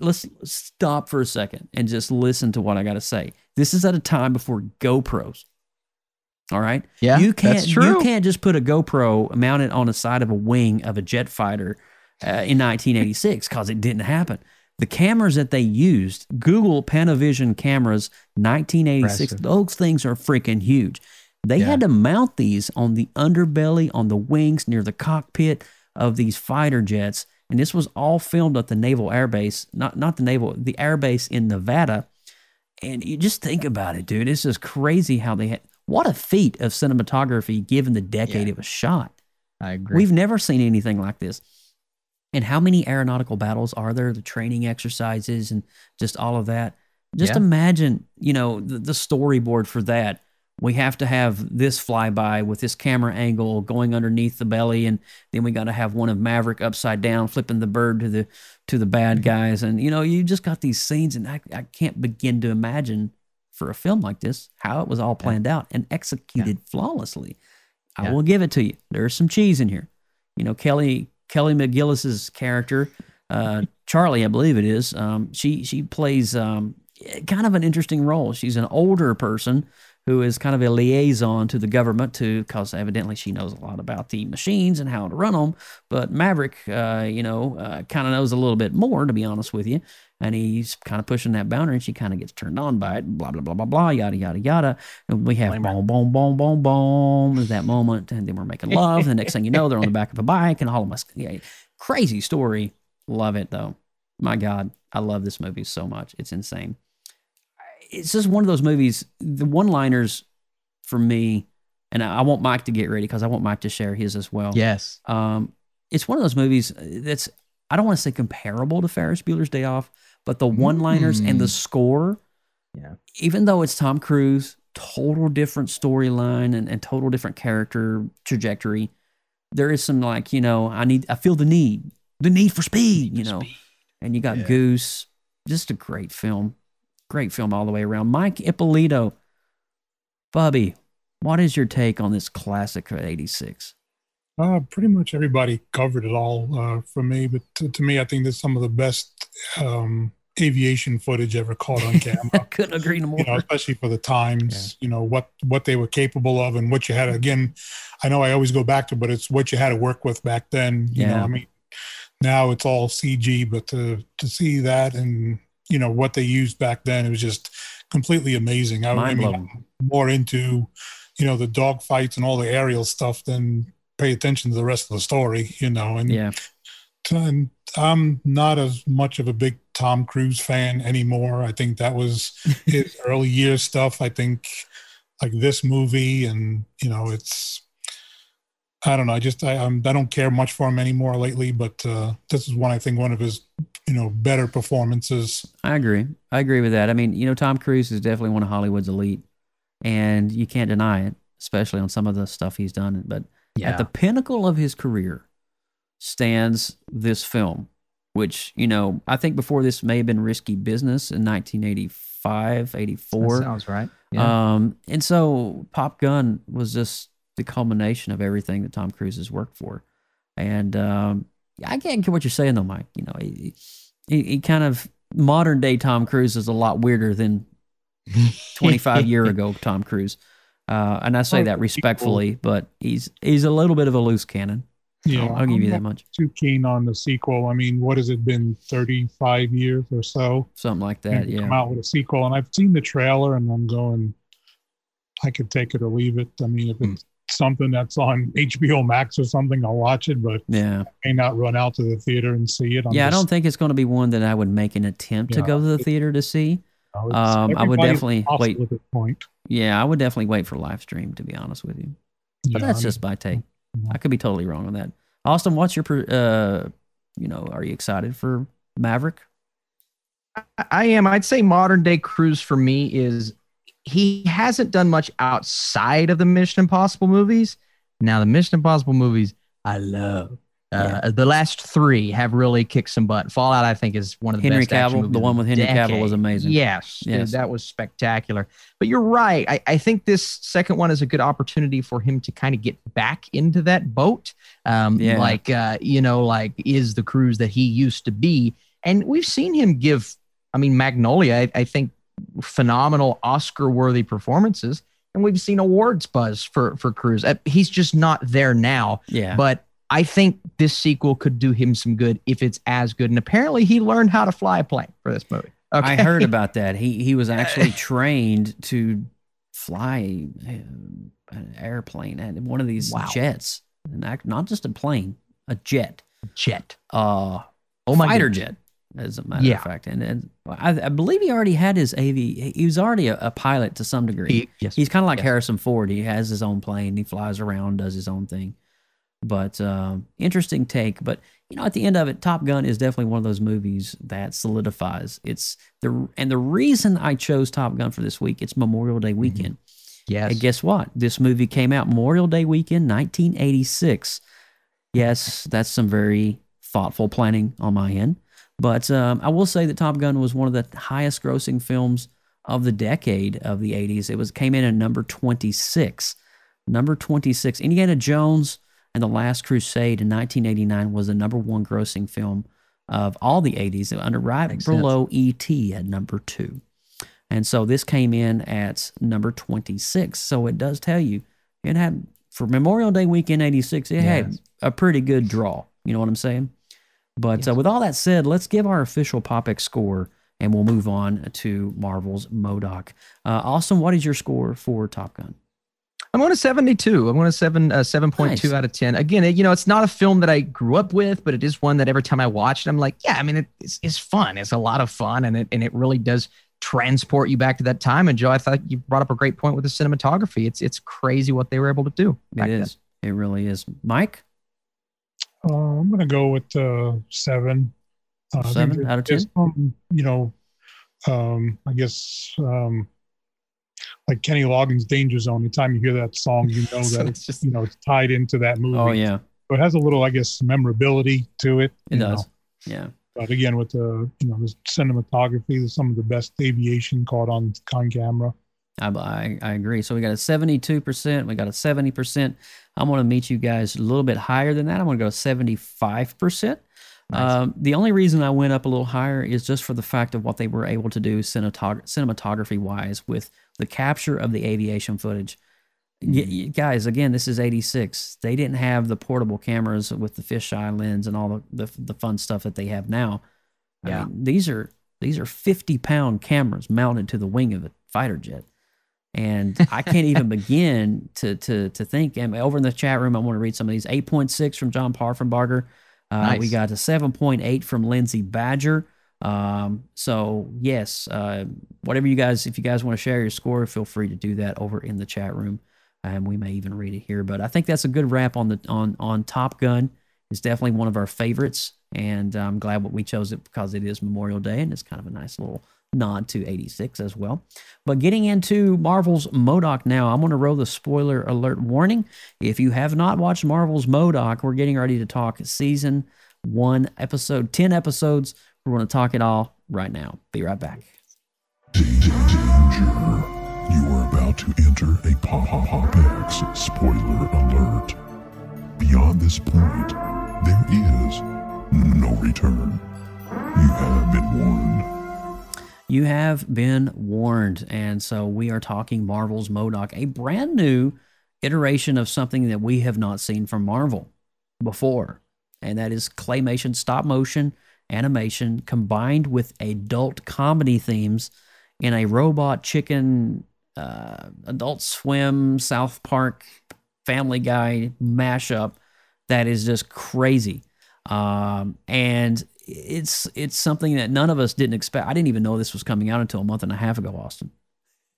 Let's stop for a second and just listen to what I got to say. This is at a time before GoPros. All right. Yeah, you can't. that's true. You can't just put a GoPro mounted on the side of a wing of a jet fighter uh, in 1986 because it didn't happen. The cameras that they used, Google Panavision cameras, 1986, Impressive. those things are freaking huge. They had to mount these on the underbelly, on the wings, near the cockpit of these fighter jets. And this was all filmed at the Naval Air Base, not, not the Naval, the Air Base in Nevada. And you just think about it, dude. It's just crazy how they had. What a feat of cinematography given the decade Yeah. it was shot. I agree. We've never seen anything like this. And how many aeronautical battles are there? The training exercises and just all of that. Just Yeah. imagine, you know, the, the storyboard for that. We have to have this flyby with this camera angle going underneath the belly, and then we got to have one of Maverick upside down, flipping the bird to the to the bad guys, and you know, you just got these scenes, and I, I can't begin to imagine for a film like this how it was all planned out and executed flawlessly. I Yeah. will give it to you. There's some cheese in here. You know, Kelly Kelly McGillis's character, uh, Charlie, I believe it is. Um, she she plays um, kind of an interesting role. She's an older person who is kind of a liaison to the government to because evidently she knows a lot about the machines and how to run them. But Maverick, uh, you know, uh, kind of knows a little bit more, to be honest with you. And he's kind of pushing that boundary, and she kind of gets turned on by it. Blah blah blah blah blah, yada yada yada. And we have boom boom boom boom boom at that moment, and then we're making love. and the next thing you know, they're on the back of a bike, and all of my yeah, crazy story. Love it though. My God, I love this movie so much. It's insane it's just one of those movies. The one-liners for me, and I I want Mike to get ready because I want Mike to share his as well. yes. Um, it's one of those movies that's I don't want to say comparable to Ferris Bueller's Day Off, but the one-liners and the score, Yeah. even though it's Tom Cruise, total different storyline and, and total different character trajectory. There is some like you know I need I feel the need the need for speed you know, and you got Goose, just a great film. great film all the way around. Mike Ippolito, Bubby, what is your take on this classic of '86? Uh, pretty much everybody covered it all uh, for me, but to, to me, I think that's some of the best um, aviation footage ever caught on camera. Couldn't agree more. You know, especially for the times, you know what what they were capable of and what you had. Again, I know I always go back to, but it's what you had to work with back then. You know, Yeah. I mean, now it's all CG, but to to see that and you know what they used back then, it was just completely amazing. I, I mean, more into you know the dog fights and all the aerial stuff than pay attention to the rest of the story. You know, and Yeah. and I'm not as much of a big Tom Cruise fan anymore. I think that was his early years stuff. I think like this movie, and you know, it's I don't know. I just I I'm, I don't care much for him anymore lately. But uh, this is one I think one of his you know better performances. I agree. I agree with that. I mean, you know, Tom Cruise is definitely one of Hollywood's elite, and you can't deny it, especially on some of the stuff he's done. But Yeah. at the pinnacle of his career stands this film, which, you know, I think before this may have been risky business in 1985, 84. That sounds right. Yeah. Um, and so Top Gun was just the culmination of everything that Tom Cruise has worked for. And um, I can't get what you're saying though, Mike. You know, he, he, he kind of modern day Tom Cruise is a lot weirder than 25 year ago Tom Cruise. Uh, and I say that respectfully, but he's he's a little bit of a loose cannon. Yeah, I'll, I'll give I'm you that not much. Too keen on the sequel. I mean, what has it been? Thirty-five years or so. Something like that. to Yeah. Come out with a sequel, and I've seen the trailer, and I'm going. I could take it or leave it. I mean, if Hmm. it's something that's on HBO Max or something, I'll watch it. But Yeah. I may not run out to the theater and see it. I'm yeah, I don't think it's going to be one that I would make an attempt to go to the it- theater to see. No, Um, I would definitely wait. at this point. Yeah, I would definitely wait for live stream to be honest with you. But Yeah, that's I mean, just my take. I could be totally wrong on that. Austin, what's your, uh, you know, are you excited for Maverick? I- am. I'd say modern day Cruise for me is he hasn't done much outside of the Mission Impossible movies. Now the Mission Impossible movies I love. Uh, The last three have really kicked some butt. Fallout, I think, is one of the Henry best Cavill, the one with Henry Cavill was amazing. Yes, dude, that was spectacular. But you're right. I, I think this second one is a good opportunity for him to kind of get back into that boat. Um, Yeah. Like, uh, you know, like is the cruise that he used to be. And we've seen him give, I mean, Magnolia, I, I think, phenomenal Oscar worthy performances. And we've seen awards buzz for, for Cruise. Uh, He's just not there now. Yeah. But I think this sequel could do him some good if it's as good. And apparently he learned how to fly a plane for this movie. I heard about that. He he was actually trained to fly um, an airplane and one of these Wow. jets, not just a plane, a jet, jet. uh, Oh my fighter goodness. jet, as a matter Yeah. of fact. And, and I, I believe he already had his AV. He was already a, a pilot to some degree. He- yes. He's kind of like Yes. Harrison Ford. He has his own plane. He flies around, does his own thing. But um, interesting take. But you know, at the end of it, Top Gun is definitely one of those movies that solidifies. It's the and the reason I chose Top Gun for this week. It's Memorial Day weekend. Yes. And guess what? This movie came out Memorial Day weekend, 1986. Yes, that's some very thoughtful planning on my end. But um, I will say that Top Gun was one of the highest grossing films of the decade of the 80s. It was came in at number 26. Number 26. Indiana Jones and the Last Crusade in 1989 was the number one grossing film of all the 80s, under right Makes sense. below E.T. at number two. And so this came in at number 26. So it does tell you it had, for Memorial Day weekend 86, it had a pretty good draw. You know what I'm saying? But uh, with all that said, let's give our official PopX score and we'll move on to Marvel's MODOK. Uh, Austin, what is your score for Top Gun? I'm going to 72. I'm going to seven, uh, 7.2 Nice. out of 10. Again, it, you know, it's not a film that I grew up with, but it is one that every time I watch it, I'm like, yeah, I mean, it, it's, it's fun. It's a lot of fun. And it, and it really does transport you back to that time. And Joe, I thought you brought up a great point with the cinematography. It's, it's crazy what they were able to do. It is. then. It really is. Mike? Uh, I'm going to go with uh, seven. Uh, Seven out of 10? some, you know, um, I guess um, like Kenny Loggins' Danger Zone. Anytime you hear that song, you know So that it's just- you know it's tied into that movie. Oh, yeah. So it has a little, I guess, memorability to it. It does. know. Yeah. But again, with the you know the cinematography, some of the best aviation caught on on camera. I, I, I agree. So we got a 72%, we got a 70%. I'm going to meet you guys a little bit higher than that. I'm going to go 75%. Nice. Um, the only reason I went up a little higher is just for the fact of what they were able to do cinematog- cinematography wise with the capture of the aviation footage. Y- mm-hmm. guys, again, this is 86. They didn't have the portable cameras with the fisheye lens and all the, the, the fun stuff that they have now. Yeah. I mean, these are these are 50 pound cameras mounted to the wing of a fighter jet. And I can't even begin to to to think. And over in the chat room, I want to read some of these. 8.6 from John Parfenbarger. Uh, nice. We got a 7.8 from Lindsay Badger. Um, so yes, uh, whatever you guys, if you guys want to share your score, feel free to do that over in the chat room, and we may even read it here. But I think that's a good wrap on the on on Top Gun. It's definitely one of our favorites, and I'm glad what we chose it because it is Memorial Day, and it's kind of a nice little nod to 86 as well. But getting into Marvel's MODOK now, I'm going to roll the spoiler alert warning. If you have not watched Marvel's MODOK, we're getting ready to talk season one, episode 10 episodes. We're going to talk it all right now. Be right back. Danger. You are about to enter a Pop Pop spoiler alert. Beyond this point, there is no return. You have been warned. You have been warned. And so we are talking Marvel's MODOK, a brand new iteration of something that we have not seen from Marvel before. And that is claymation, stop motion animation combined with adult comedy themes in a robot chicken, uh, adult swim, South Park, Family Guy mashup that is just crazy. Um, and it's it's something that none of us didn't expect. I didn't even know this was coming out until a month and a half ago, Austin.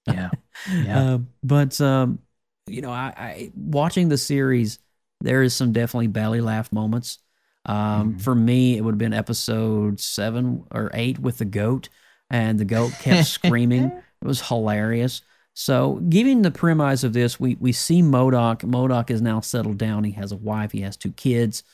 Yeah, yeah. uh, but um, you know, I, I, watching the series, there is some definitely belly laugh moments. Um, mm-hmm. For me, it would have been episode seven or eight with the goat, and the goat kept screaming. It was hilarious. So, giving the premise of this, we we see MODOK. MODOK is now settled down. He has a wife. He has two kids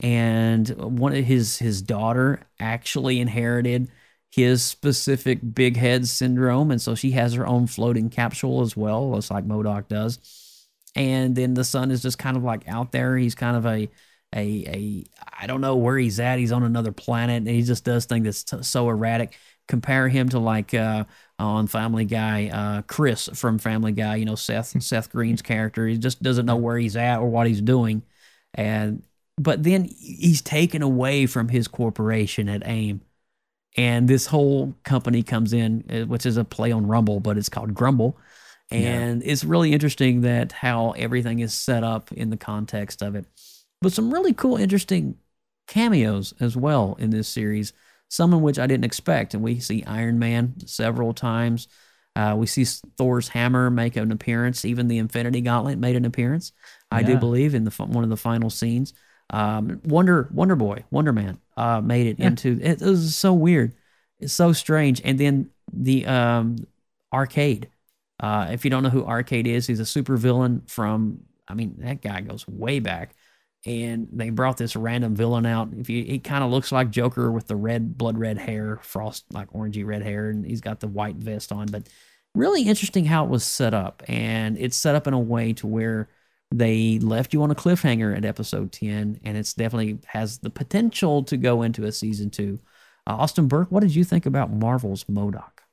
and one of his his daughter actually inherited his specific big head syndrome and so she has her own floating capsule as well just like MODOK does and then the son is just kind of like out there he's kind of a a a I don't know where he's at he's on another planet and he just does things that's t- so erratic compare him to like uh, on Family Guy, uh, Chris from Family Guy, you know, Seth Seth Green's character. He just doesn't know where he's at or what he's doing. And but then he's taken away from his corporation at AIM. And this whole company comes in, uh, which is a play on Rumble, but it's called Grumble. And yeah. it's really interesting that how everything is set up in the context of it. But some really cool, interesting cameos as well in this series, some of which I didn't expect. And we see Iron Man several times. Uh, we see Thor's hammer make an appearance. Even the Infinity Gauntlet made an appearance. I do believe in the one of the final scenes. Um, Wonder Wonder Boy, Wonder Man, uh, made it yeah. into. It, it, was so weird. It's so strange. And then the um, arcade. Uh, if you don't know who Arcade is, he's a super villain from. I mean, that guy goes way back. And they brought this random villain out. If you, he kind of looks like Joker with the red, blood red hair, frost like orangey red hair, and he's got the white vest on. But really interesting how it was set up, and it's set up in a way to where they left you on a cliffhanger at episode 10, and it's definitely has the potential to go into a season two. Uh, Austin Burke, what did you think about Marvel's MODOK?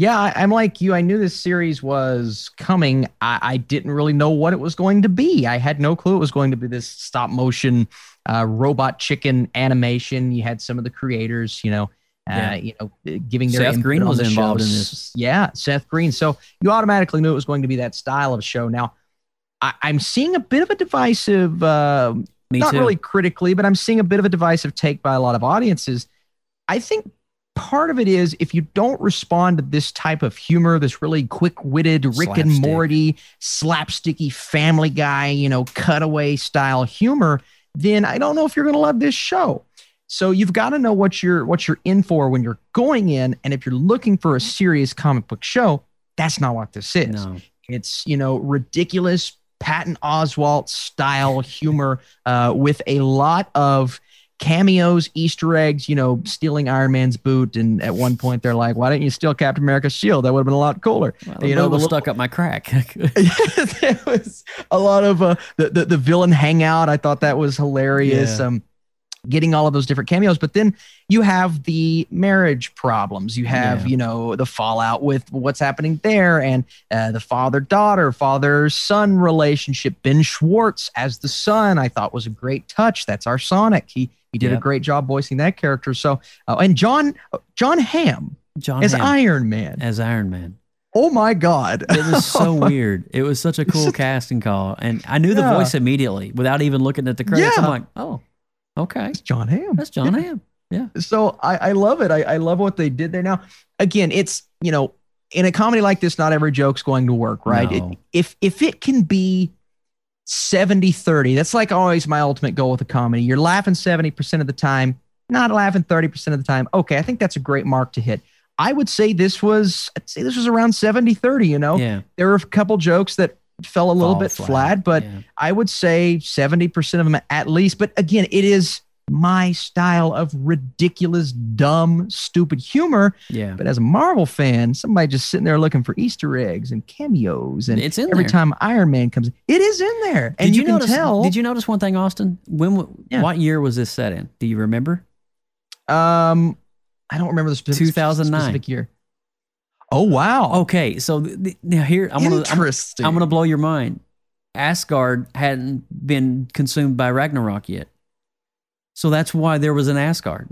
Yeah, I, am like you. I knew this series was coming. I, I, didn't really know what it was going to be. I had no clue it was going to be this stop motion uh, robot chicken animation. You had some of the creators, you know, yeah. Uh, you know, giving their Seth Green was involved shows. in this. Yeah, Seth Green. So you automatically knew it was going to be that style of show. Now, I, am seeing a bit of a divisive, uh, not too. really critically, but I'm seeing a bit of a divisive take by a lot of audiences. I think part of it is if you don't respond to this type of humor, this really quick-witted Rick Slapstick. and Morty, slapsticky Family Guy, you know, cutaway style humor, then I don't know if you're going to love this show. So you've got to know what you're what you're in for when you're going in, and if you're looking for a serious comic book show, that's not what this is. No. It's you know ridiculous Patton Oswalt style humor uh, with a lot of cameos, Easter eggs, you know, stealing Iron Man's boot. And at one point, they're like, why didn't you steal Captain America's shield? That would have been a lot cooler. Well, you know, the stuck up my crack. there was a lot of uh, the, the, the villain hangout. I thought that was hilarious. Yeah. Um, getting all of those different cameos but then you have the marriage problems you have Yeah. you know the fallout with what's happening there and uh, the father daughter father son relationship ben schwartz as the son i thought was a great touch that's our sonic he he did a great job voicing that character so uh, and john john Hamm John as Hamm iron man as Iron Man. oh my god It was so weird. It was such a cool casting call, and I knew the voice immediately without even looking at the credits. Yeah. I'm like, oh, okay, it's john Hamm that's John Hamm. Yeah, so I, I love it. I, I love what they did there. Now, again, it's you know, in a comedy like this, not every joke's going to work, right? It- if if it can be 70 30, that's like always my ultimate goal with a comedy. You're laughing 70% of the time, not laughing 30% of the time. Okay, I think that's a great mark to hit. I would say this was I'd say this was around 70 30, you know. yeah. There were a couple jokes that fell a little Fall bit flat, flat, but yeah. I would say 70% of them at least. But again, it is my style of ridiculous, dumb, stupid humor. Yeah. But as a Marvel fan, somebody just sitting there looking for Easter eggs and cameos, and It's in every there. time Iron Man comes, it is in there, and did you, you, can notice? tell. Did you notice one thing, Austin? When? Yeah. What year was this set in? Do you remember? Um, I don't remember the specific, 2009. specific year. Oh wow! Okay, so th- now here I'm gonna I'm. I'm gonna blow your mind. Asgard hadn't been consumed by Ragnarok yet, so that's why there was an Asgard.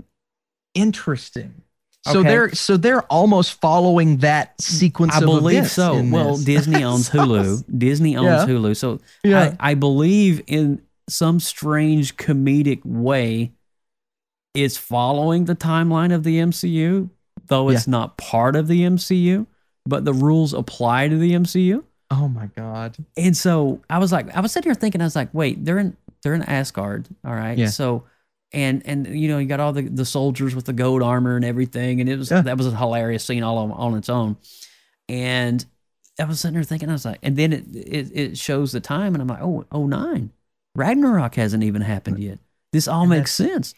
Interesting. So Okay. they're so they're almost following that sequence. I believe so. Well, this. Disney owns Hulu. Disney owns Yeah. Hulu, so Yeah. I, I believe in some strange comedic way, it's following the timeline of the MCU, though it's not part of the MCU, but the rules apply to the MCU. Oh my god! And so I was like, I was sitting here thinking, I was like, wait, they're in they're in Asgard, all right. Yeah. So and and you know, you got all the, the soldiers with the gold armor and everything, and it was Yeah. that was a hilarious scene all on, on its own. And I was sitting there thinking, I was like, and then it it, it shows the time, and I'm like, oh, oh nine. Ragnarok hasn't even happened yet. This all makes sense.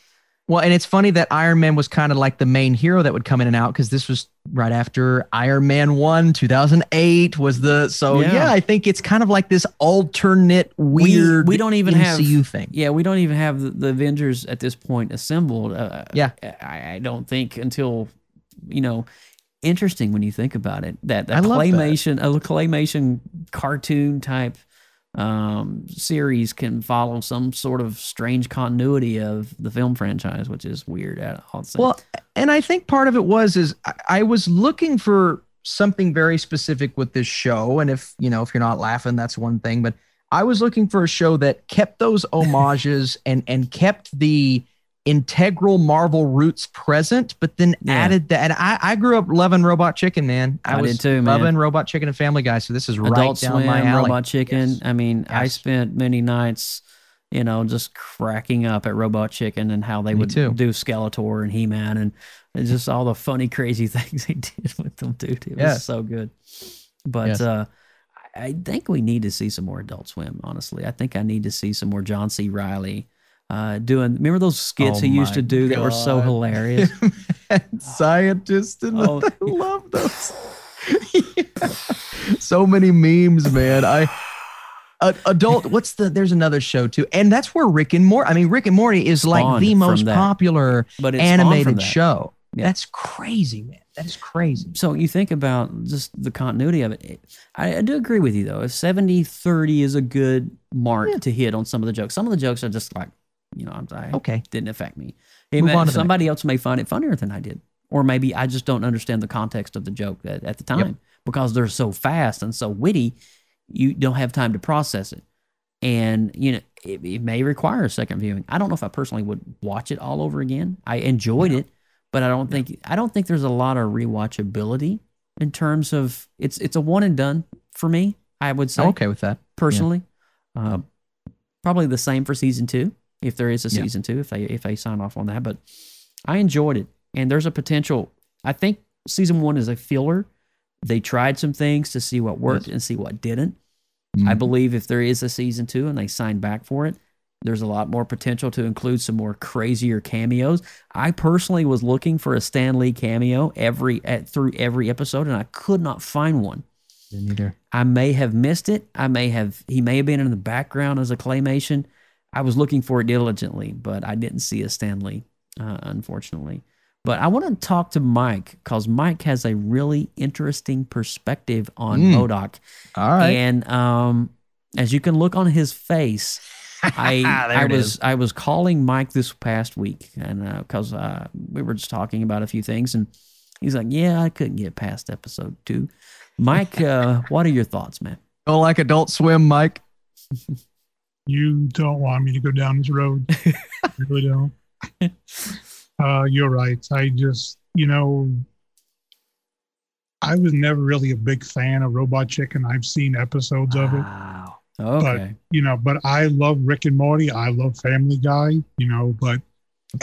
Well, and it's funny that Iron Man was kind of like the main hero that would come in and out because this was right after Iron Man 1, 2008 was the. So, Yeah. yeah, I think it's kind of like this alternate weird we, don't even MCU have thing. Yeah, we don't even have the, the Avengers at this point assembled. Uh, Yeah. I, I don't think until you know. Interesting when you think about it that a I love that. claymation, a claymation cartoon type um, series can follow some sort of strange continuity of the film franchise, which is weird. At all. Well, and I think part of it was is I, I was looking for something very specific with this show, and if you know if you're not laughing, that's one thing. But I was looking for a show that kept those homages and and kept the integral Marvel roots present, but then Yeah. added that. And I, I grew up loving Robot Chicken, man. I, I was did too, man. loving Robot Chicken and Family Guy. So this is right Adult down Swim, my alley. Robot Chicken. Yes. I mean, I spent many nights, you know, just cracking up at Robot Chicken and how they Me would too. do Skeletor and He Man and just all the funny, crazy things they did with them, dude. It was so good. But Yes. uh, I I think we need to see some more Adult Swim. Honestly, I think I need to see some more John C. Reilly. Uh, doing remember those skits Oh he used to do that were so God. hilarious. Scientist and Oh. I love those. So many memes, man. I uh, adult. What's the? There's another show too, and that's where Rick and Morty. I mean, Rick and Morty is like Spawned the most popular But it spawned from animated show. Yeah. That's crazy, man. That is crazy. So you think about just the continuity of it. it- I, I do agree with you though. If 70 30 is a good mark to hit on some of the jokes, some of the jokes are just like, you know, I'm I, Okay. didn't affect me. It Move may- on to somebody else may find it funnier than I did. Or maybe I just don't understand the context of the joke at, at the time because they're so fast and so witty, you don't have time to process it. And, you know, it, it may require a second viewing. I don't know if I personally would watch it all over again. I enjoyed it, but I don't think I don't think there's a lot of rewatchability in terms of it's it's a one and done for me. I would say I'm okay with that. personally. Uh, probably the same for season two, if there is a Yeah. season two, if they if they sign off on that. But I enjoyed it, and there's a potential. I think season one is a filler. They tried some things to see what worked and see what didn't. I Mhm. believe if there is a season two and they sign back for it, There's a lot more potential to include some more crazier cameos. I personally was looking for a Stan Lee cameo every at, through every episode, and I could not find one. Neither. I may have missed it. I may have he may have been in the background as a claymation. I was looking for it diligently, but I didn't see a Stan Lee, uh, unfortunately. But I want to talk to Mike because Mike has a really interesting perspective on Mm. MODOK. All right. And um, as you can look on his face, I I was is. I was calling Mike this past week, and because uh, we were just talking about a few things, and he's like, "Yeah, I couldn't get past episode two. Mike, uh, what are your thoughts, man? Don't like Adult Swim, Mike. You don't want me to go down this road. I really don't. Uh, you're right. I just, you know, I was never really a big fan of Robot Chicken. I've seen episodes of it. Wow. Okay. you know, but I love Rick and Morty. I love Family Guy, you know, but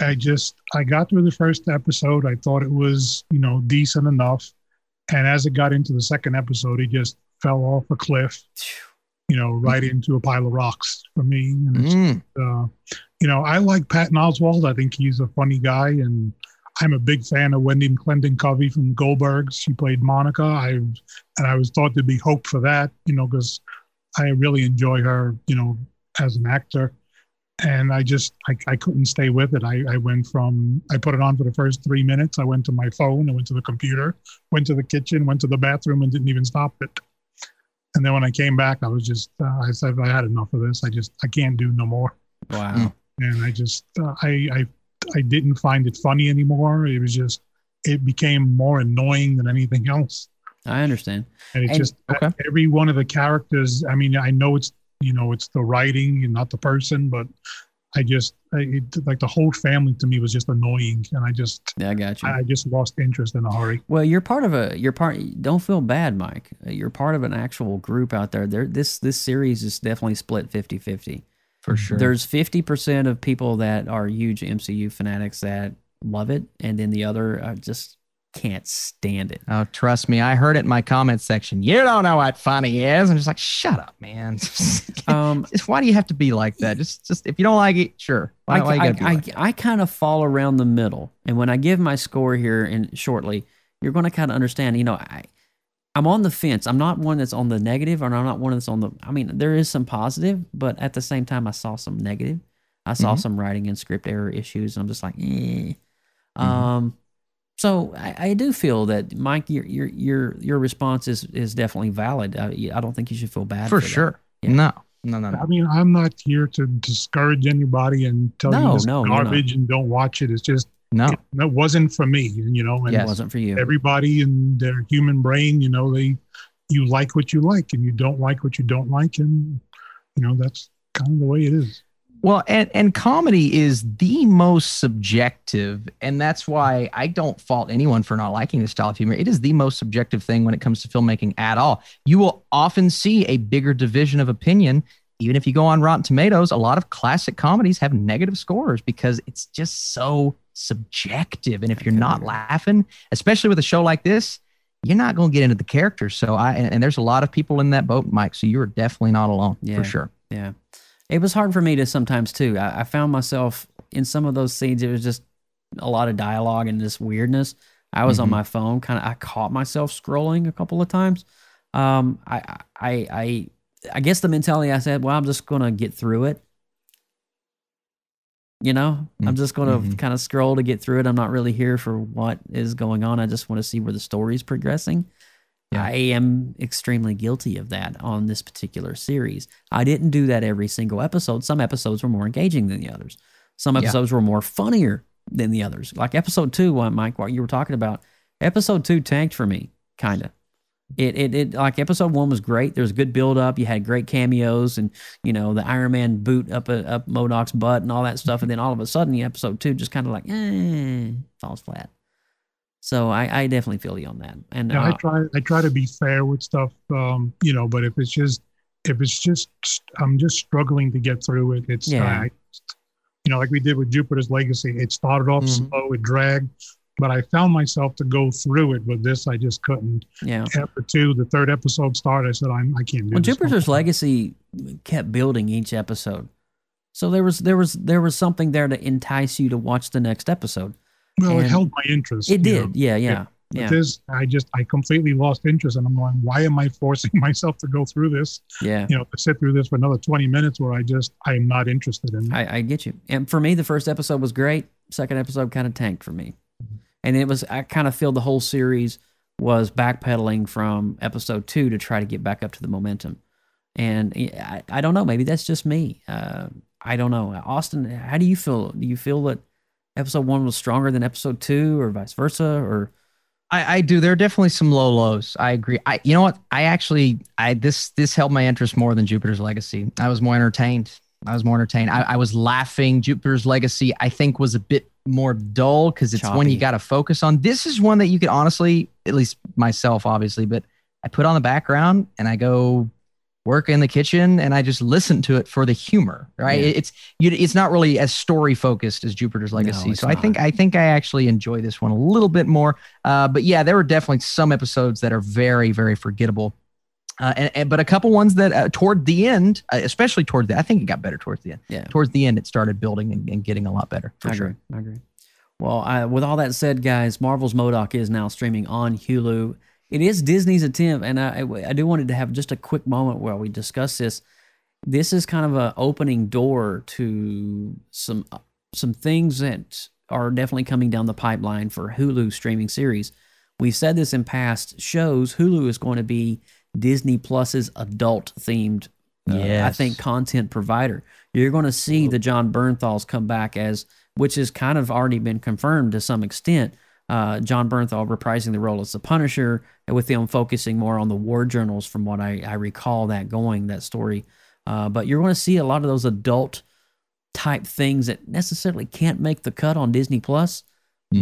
I just I got through the first episode. I thought it was, you know, decent enough. And as it got into the second episode, it just fell off a cliff, you know, right into a pile of rocks for me. And it's, Mm. uh, you know, I like Patton Oswalt. I think he's a funny guy, and I'm a big fan of Wendy Clendon Covey from Goldbergs. She played Monica. I and I was thought there'd be hope for that, you know, because I really enjoy her, you know, as an actor. And I just I, I couldn't stay with it. I, I went from I put it on for the first three minutes. I went to my phone, I went to the computer, went to the kitchen, went to the bathroom, and didn't even stop it. And then when I came back, I was just uh, I said I had enough of this. I just I can't do no more Wow. and I just uh, I I I didn't find it funny anymore. It was just it became more annoying than anything else. I understand. And it's And- just okay. every one of the characters. I mean, I know it's you know it's the writing and not the person, but I just I, it, like the whole family to me was just annoying, and I just Yeah, I got you. I just lost interest in a hurry. Well, you're part of a. You're part. Don't feel bad, Mike. Uh, You're part of an actual group out there. There, this this series is definitely split 50-50. For sure. There's fifty percent of people that are huge MCU fanatics that love it, and then the other uh, just can't stand it. Oh, trust me, I heard it in my comment section. You don't know what funny is. I'm just like, shut up, man. Um, just why do you have to be like that? Just, just if you don't like it, sure. Why, I, why I, I, like that? I kind of fall around the middle, and when I give my score here and shortly, you're going to kind of understand. You know, I I'm on the fence. I'm not one that's on the negative, or I'm not one that's on the. I mean, there is some positive, but at the same time, I saw some negative. I saw Mhm. some writing and script error issues. and I'm just like, eh. Mm-hmm. Um, so I, I do feel that Mike, your your your your response is is definitely valid. Uh, I, I don't think you should feel bad For for sure. Yeah. No, no, no, no. I mean, I'm not here to discourage anybody and tell No, you this no, is you're garbage and don't watch it. It's just No. it, it wasn't for me, you know, and It wasn't for you. everybody in their human brain, you know, they you like what you like and you don't like what you don't like, and you know that's kind of the way it is. Well, and, and comedy is the most subjective, and that's why I don't fault anyone for not liking this style of humor. It is the most subjective thing when it comes to filmmaking at all. You will often see a bigger division of opinion. Even if you go on Rotten Tomatoes, a lot of classic comedies have negative scores because it's just so subjective. And if you're not laughing, especially with a show like this, you're not going to get into the characters. So I and, and there's a lot of people in that boat, Mike. So you are definitely not alone Yeah. for sure. Yeah. It was hard for me to sometimes too. I, I found myself in some of those scenes, it was just a lot of dialogue and just weirdness. I was on Mhm. my phone, kind of, I caught myself scrolling a couple of times. Um, I, I, I, I guess the mentality I said, well, I'm just going to get through it. You know, I'm just going to Mhm. kind of scroll to get through it. I'm not really here for what is going on. I just want to see where the story's progressing. I am extremely guilty of that on this particular series. I didn't do that every single episode. Some episodes were more engaging than the others. Some Yeah. episodes were more funnier than the others. Like episode two, Mike, what you were talking about, episode two tanked for me, kind of. It, it, it, like episode one was great. There was good build up. You had great cameos and, you know, the Iron Man boot up, a, up MODOK's butt and all that stuff. And then all of a sudden, episode two just kind of like, eh, falls flat. So I, I definitely feel you on that. And Yeah, I uh, try I try to be fair with stuff, um, you know. But if it's just if it's just I'm just struggling to get through it. It's Yeah. I, you know, like we did with Jupiter's Legacy. It started off Mhm. slow, it dragged, but I found myself to go through it. With this, I just couldn't. yeah. After two, the third episode started. I said, I'm, I can't do Well. Jupiter's Legacy kept building each episode. So there was there was there was something there to entice you to watch the next episode. Well, it held my interest. It did. know. Yeah, yeah, But yeah. This, I just, I completely lost interest, and I'm going, why am I forcing myself to go through this? Yeah. You know, to sit through this for another 20 minutes where I just, I am not interested in. I, I get you. And for me, the first episode was great. Second episode kind of tanked for me. And it was, I kind of feel the whole series was backpedaling from episode two to try to get back up to the momentum. And I, I don't know. Maybe that's just me. Uh, I don't know. Austin, how do you feel? Do you feel that episode one was stronger than episode two or vice versa? Or I, I do. There are definitely some low lows. I agree. I, you know what? I actually, I this this held my interest more than Jupiter's Legacy. I was more entertained. I was more entertained. I, I was laughing. Jupiter's Legacy, I think, was a bit more dull because it's one you got to focus on. This is one that you could honestly, at least myself, obviously, but I put on the background and I go work in the kitchen and I just listen to it for the humor. Right? Yeah. It's you, it's not really as story focused as Jupiter's Legacy. it's so I think I think I actually enjoy this one a little bit more. Uh, but yeah, there were definitely some episodes that are very very forgettable. Uh, and, and but a couple ones that uh, toward the end, uh, especially toward the, I think it got better towards the end. Yeah. Towards the end, it started building and, and getting a lot better for I sure. agree. I agree. Well, I, with all that said, guys, Marvel's MODOK is now streaming on Hulu. It is Disney's attempt, and I, I do wanted to have just a quick moment where we discuss this. This is kind of an opening door to some some things that are definitely coming down the pipeline for Hulu streaming series. We've said this in past shows. Hulu is going to be Disney Plus's adult themed, uh, I think, content provider. You're going to see the John Bernthals come back as, which has kind of already been confirmed to some extent. Uh, John Bernthal reprising the role as the Punisher, and with them focusing more on the war journals, from what I, I recall that going that story. Uh, but you're going to see a lot of those adult type things that necessarily can't make the cut on Disney Plus,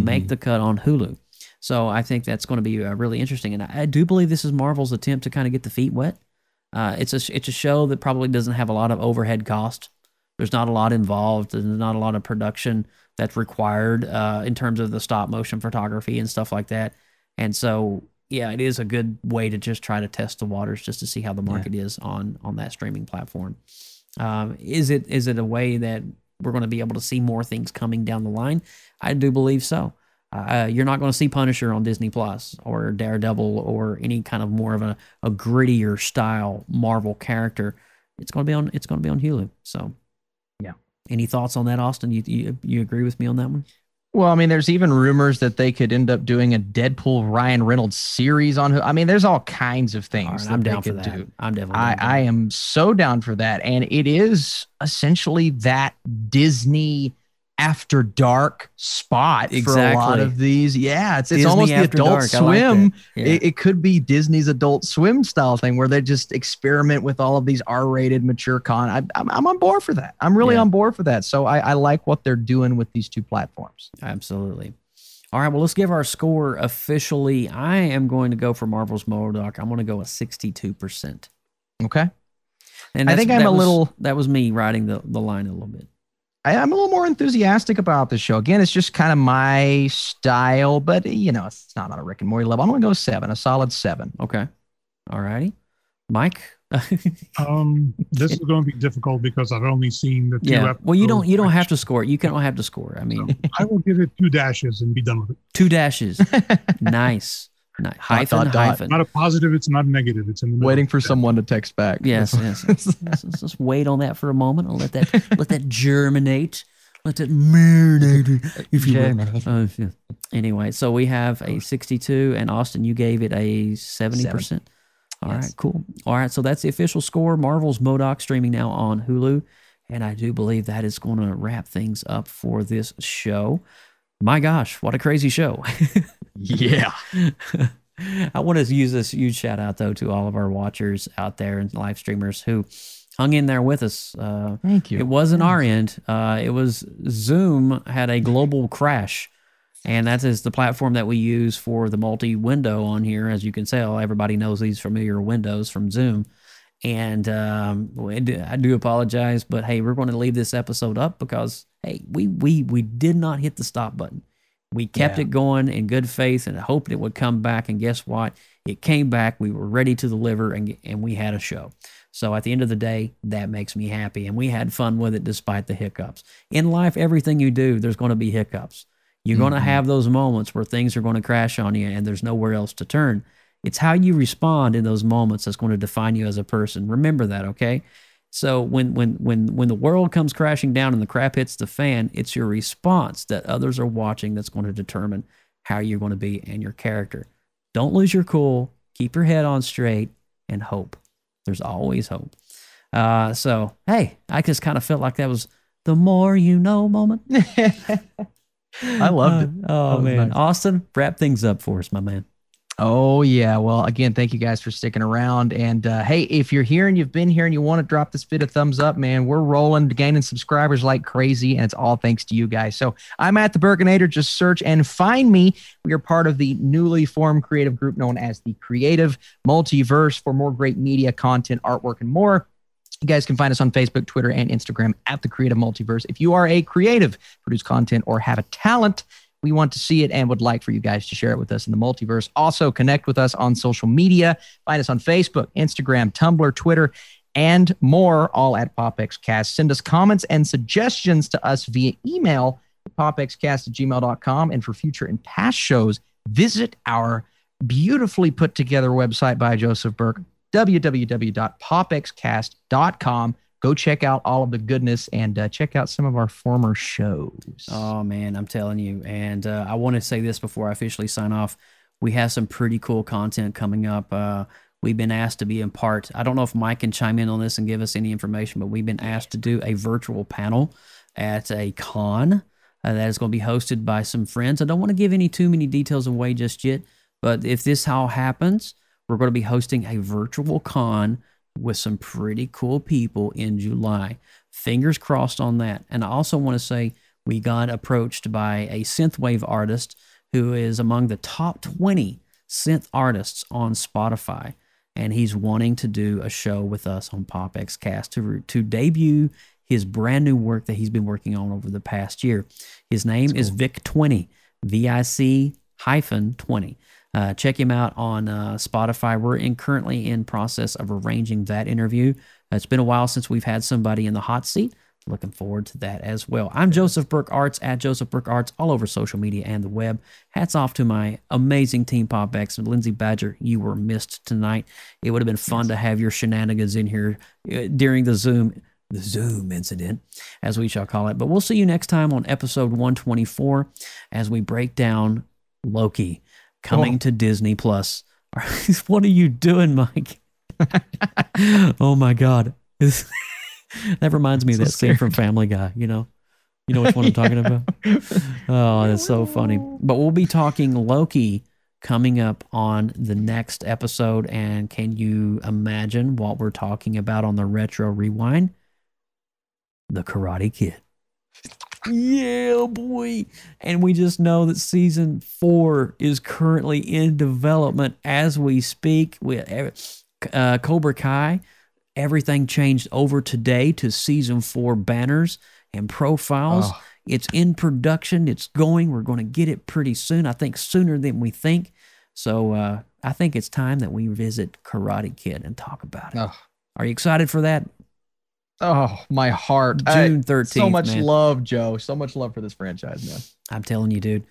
make the cut on Hulu. So I think that's going to be uh, really interesting, and I, I do believe this is Marvel's attempt to kind of get the feet wet. Uh, it's a it's a show that probably doesn't have a lot of overhead cost. There's not a lot involved. There's not a lot of production that's required uh, in terms of the stop motion photography and stuff like that. And so, yeah, it is a good way to just try to test the waters, just to see how the market is on on that streaming platform. Um, is it is it a way that we're going to be able to see more things coming down the line? I do believe so. Uh, you're not going to see Punisher on Disney Plus or Daredevil or any kind of more of a, a grittier style Marvel character. It's going to be on. It's going to be on Hulu. So, yeah. Any thoughts on that, Austin? You you, you agree with me on that one? Well, I mean, there's even rumors that they could end up doing a Deadpool Ryan Reynolds series on. I mean, there's all kinds of things. Right, I'm down for that. do. I'm definitely. I, I am so down for that. And it is essentially that Disney after dark spot for a lot of these. Yeah, it's, it's Disney almost the adult Dark. I like swim. Yeah. It, it could be Disney's adult swim style thing where they just experiment with all of these R rated mature con. I, I'm, I'm on board for that. I'm really Yeah. on board for that. So I, I like what they're doing with these two platforms. Absolutely. All right, well, let's give our score officially. I am going to go for Marvel's MODOK. I'm going to go a 62%. Okay. And I think I'm a was- little- That was me riding the, the line a little bit. I, I'm a little more enthusiastic about the show. Again, it's just kind of my style, but you know, it's not on a Rick and Morty level. I'm gonna go seven, a solid seven. Okay. All righty. Mike? Um, this is going to be difficult because I've only seen the two. yeah. Well, you don't you don't have to score. it. You don't have to score. I mean, I will give it two dashes and be done with it. two dashes. nice. Nice. Hyphen, dot, dot. hyphen. Not a positive. It's not a negative. It's in the middle. Waiting for someone to text back. Yes, yes. yes. let's, let's just wait on that for a moment and let that let that germinate. Let that marinate, if you will. Uh, yeah. Anyway, so we have a 62, and Austin, you gave it a 70%. All right, Yes. cool. All right, so that's the official score. Marvel's MODOK streaming now on Hulu, and I do believe that is going to wrap things up for this show. My gosh, what a crazy show! Yeah. I want to use this huge shout out though to all of our watchers out there and live streamers who hung in there with us. Uh, Thank you. It wasn't our end. Uh, it was Zoom had a global crash, and that is the platform that we use for the multi window on here. As you can tell, everybody knows these familiar windows from Zoom. And um, I do apologize, but hey, we're going to leave this episode up because hey, we we we did not hit the stop button. We kept Yeah. it going in good faith and hoped it would come back. And guess what? It came back. We were ready to deliver, and and we had a show. So at the end of the day, that makes me happy. And we had fun with it despite the hiccups. In life, everything you do, there's going to be hiccups. You're going to mm-hmm. have those moments where things are going to crash on you and there's nowhere else to turn. It's how you respond in those moments that's going to define you as a person. Remember that, okay? So when when when when the world comes crashing down and the crap hits the fan, it's your response that others are watching that's going to determine how you're going to be and your character. Don't lose your cool. Keep your head on straight and hope. There's always hope. Uh, so hey, I just kind of felt like that was the more you know moment. I loved it. Uh, oh man, nice. Austin, wrap things up for us, my man. Oh yeah. Well, again, thank you guys for sticking around. And uh, hey, if you're here and you've been here and you want to drop this vid a thumbs up, man, we're rolling, gaining subscribers like crazy, and it's all thanks to you guys. So I'm at the Burkinator. Just search and find me. We are part of the newly formed creative group known as the Creative Multiverse for more great media, content, artwork, and more. You guys can find us on Facebook, Twitter, and Instagram at the Creative Multiverse. If you are a creative, produce content, or have a talent, we want to see it and would like for you guys to share it with us in the multiverse. Also, connect with us on social media. Find us on Facebook, Instagram, Tumblr, Twitter, and more, all at PopXCast. Send us comments and suggestions to us via email, popxcast at gmail.com. And for future and past shows, visit our beautifully put together website by Joseph Burke, www.popxcast.com. Go check out all of the goodness and uh, check out some of our former shows. Oh man, I'm telling you. And uh, I want to say this before I officially sign off. We have some pretty cool content coming up. Uh, we've been asked to be in part. I don't know if Mike can chime in on this and give us any information, but we've been asked to do a virtual panel at a con uh, that is going to be hosted by some friends. I don't want to give any too many details away just yet, but if this all happens, we're going to be hosting a virtual con with some pretty cool people in July. Fingers crossed on that. And I also want to say we got approached by a synthwave artist who is among the top 20 synth artists on Spotify. And he's wanting to do a show with us on PopXcast to, to debut his brand new work that he's been working on over the past year. His name is Vic20, V I C hyphen 20. Uh, check him out on uh, Spotify. We're in currently in process of arranging that interview. It's been a while since we've had somebody in the hot seat. Looking forward to that as well. I'm Joseph Burke Arts at Joseph Burke Arts all over social media and the web. Hats off to my amazing team Pop X and Lindsay Badger. You were missed tonight. It would have been fun to have your shenanigans in here uh, during the Zoom the Zoom incident, as we shall call it. But we'll see you next time on episode 124 as we break down Loki coming Oh. to Disney Plus. what are you doing, Mike? oh my God. that reminds me of So that scene from Family Guy, you know? You know which one I'm talking about? Oh, that's so funny. But we'll be talking Loki coming up on the next episode. And can you imagine what we're talking about on the Retro Rewind? The Karate Kid. Yeah, boy. And we just know that season four is currently in development as we speak. With uh, Cobra Kai, everything changed over today to season four banners and profiles. Oh. It's in production. It's going. We're going to get it pretty soon. I think sooner than we think. So uh, I think it's time that we visit Karate Kid and talk about it. Oh. Are you excited for that? Oh, my heart. June 13th. So much man. love, Joe. So much love for this franchise, man. I'm telling you, dude.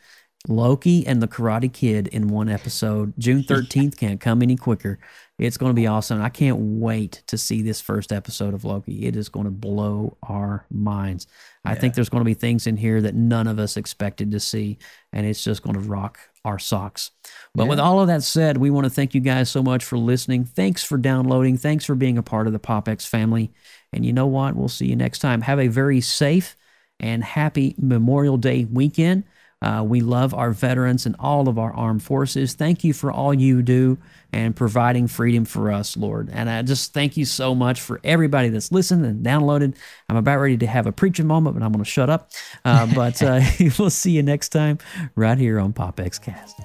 Loki and the Karate Kid in one episode. June 13th can't come any quicker. It's going to be awesome. I can't wait to see this first episode of Loki. It is going to blow our minds. I think there's going to be things in here that none of us expected to see, and it's just going to rock our socks. But with all of that said, we want to thank you guys so much for listening. Thanks for downloading. Thanks for being a part of the PopX family. And you know what? We'll see you next time. Have a very safe and happy Memorial Day weekend. Uh, we love our veterans and all of our armed forces. Thank you for all you do and providing freedom for us, Lord. And I just thank you so much for everybody that's listened and downloaded. I'm about ready to have a preaching moment, but I'm going to shut up. Uh, but uh, we'll see you next time right here on PopX Cast.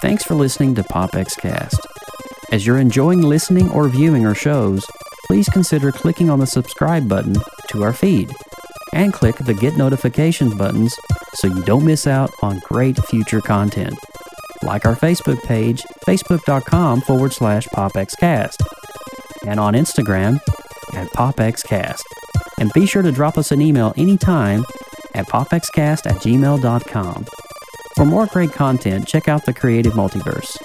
Thanks for listening to PopX Cast. As you're enjoying listening or viewing our shows, please consider clicking on the subscribe button to our feed and click the get notifications buttons so you don't miss out on great future content. like our Facebook page, facebook.com forward slash popxcast, and on Instagram at popxcast. And be sure to drop us an email anytime at popxcast at gmail.com. For more great content, check out the Creative Multiverse,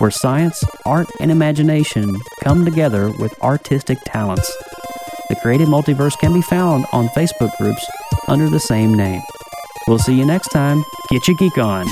where science, art, and imagination come together with artistic talents. The Creative Multiverse can be found on Facebook groups under the same name. We'll see you next time. Get your geek on.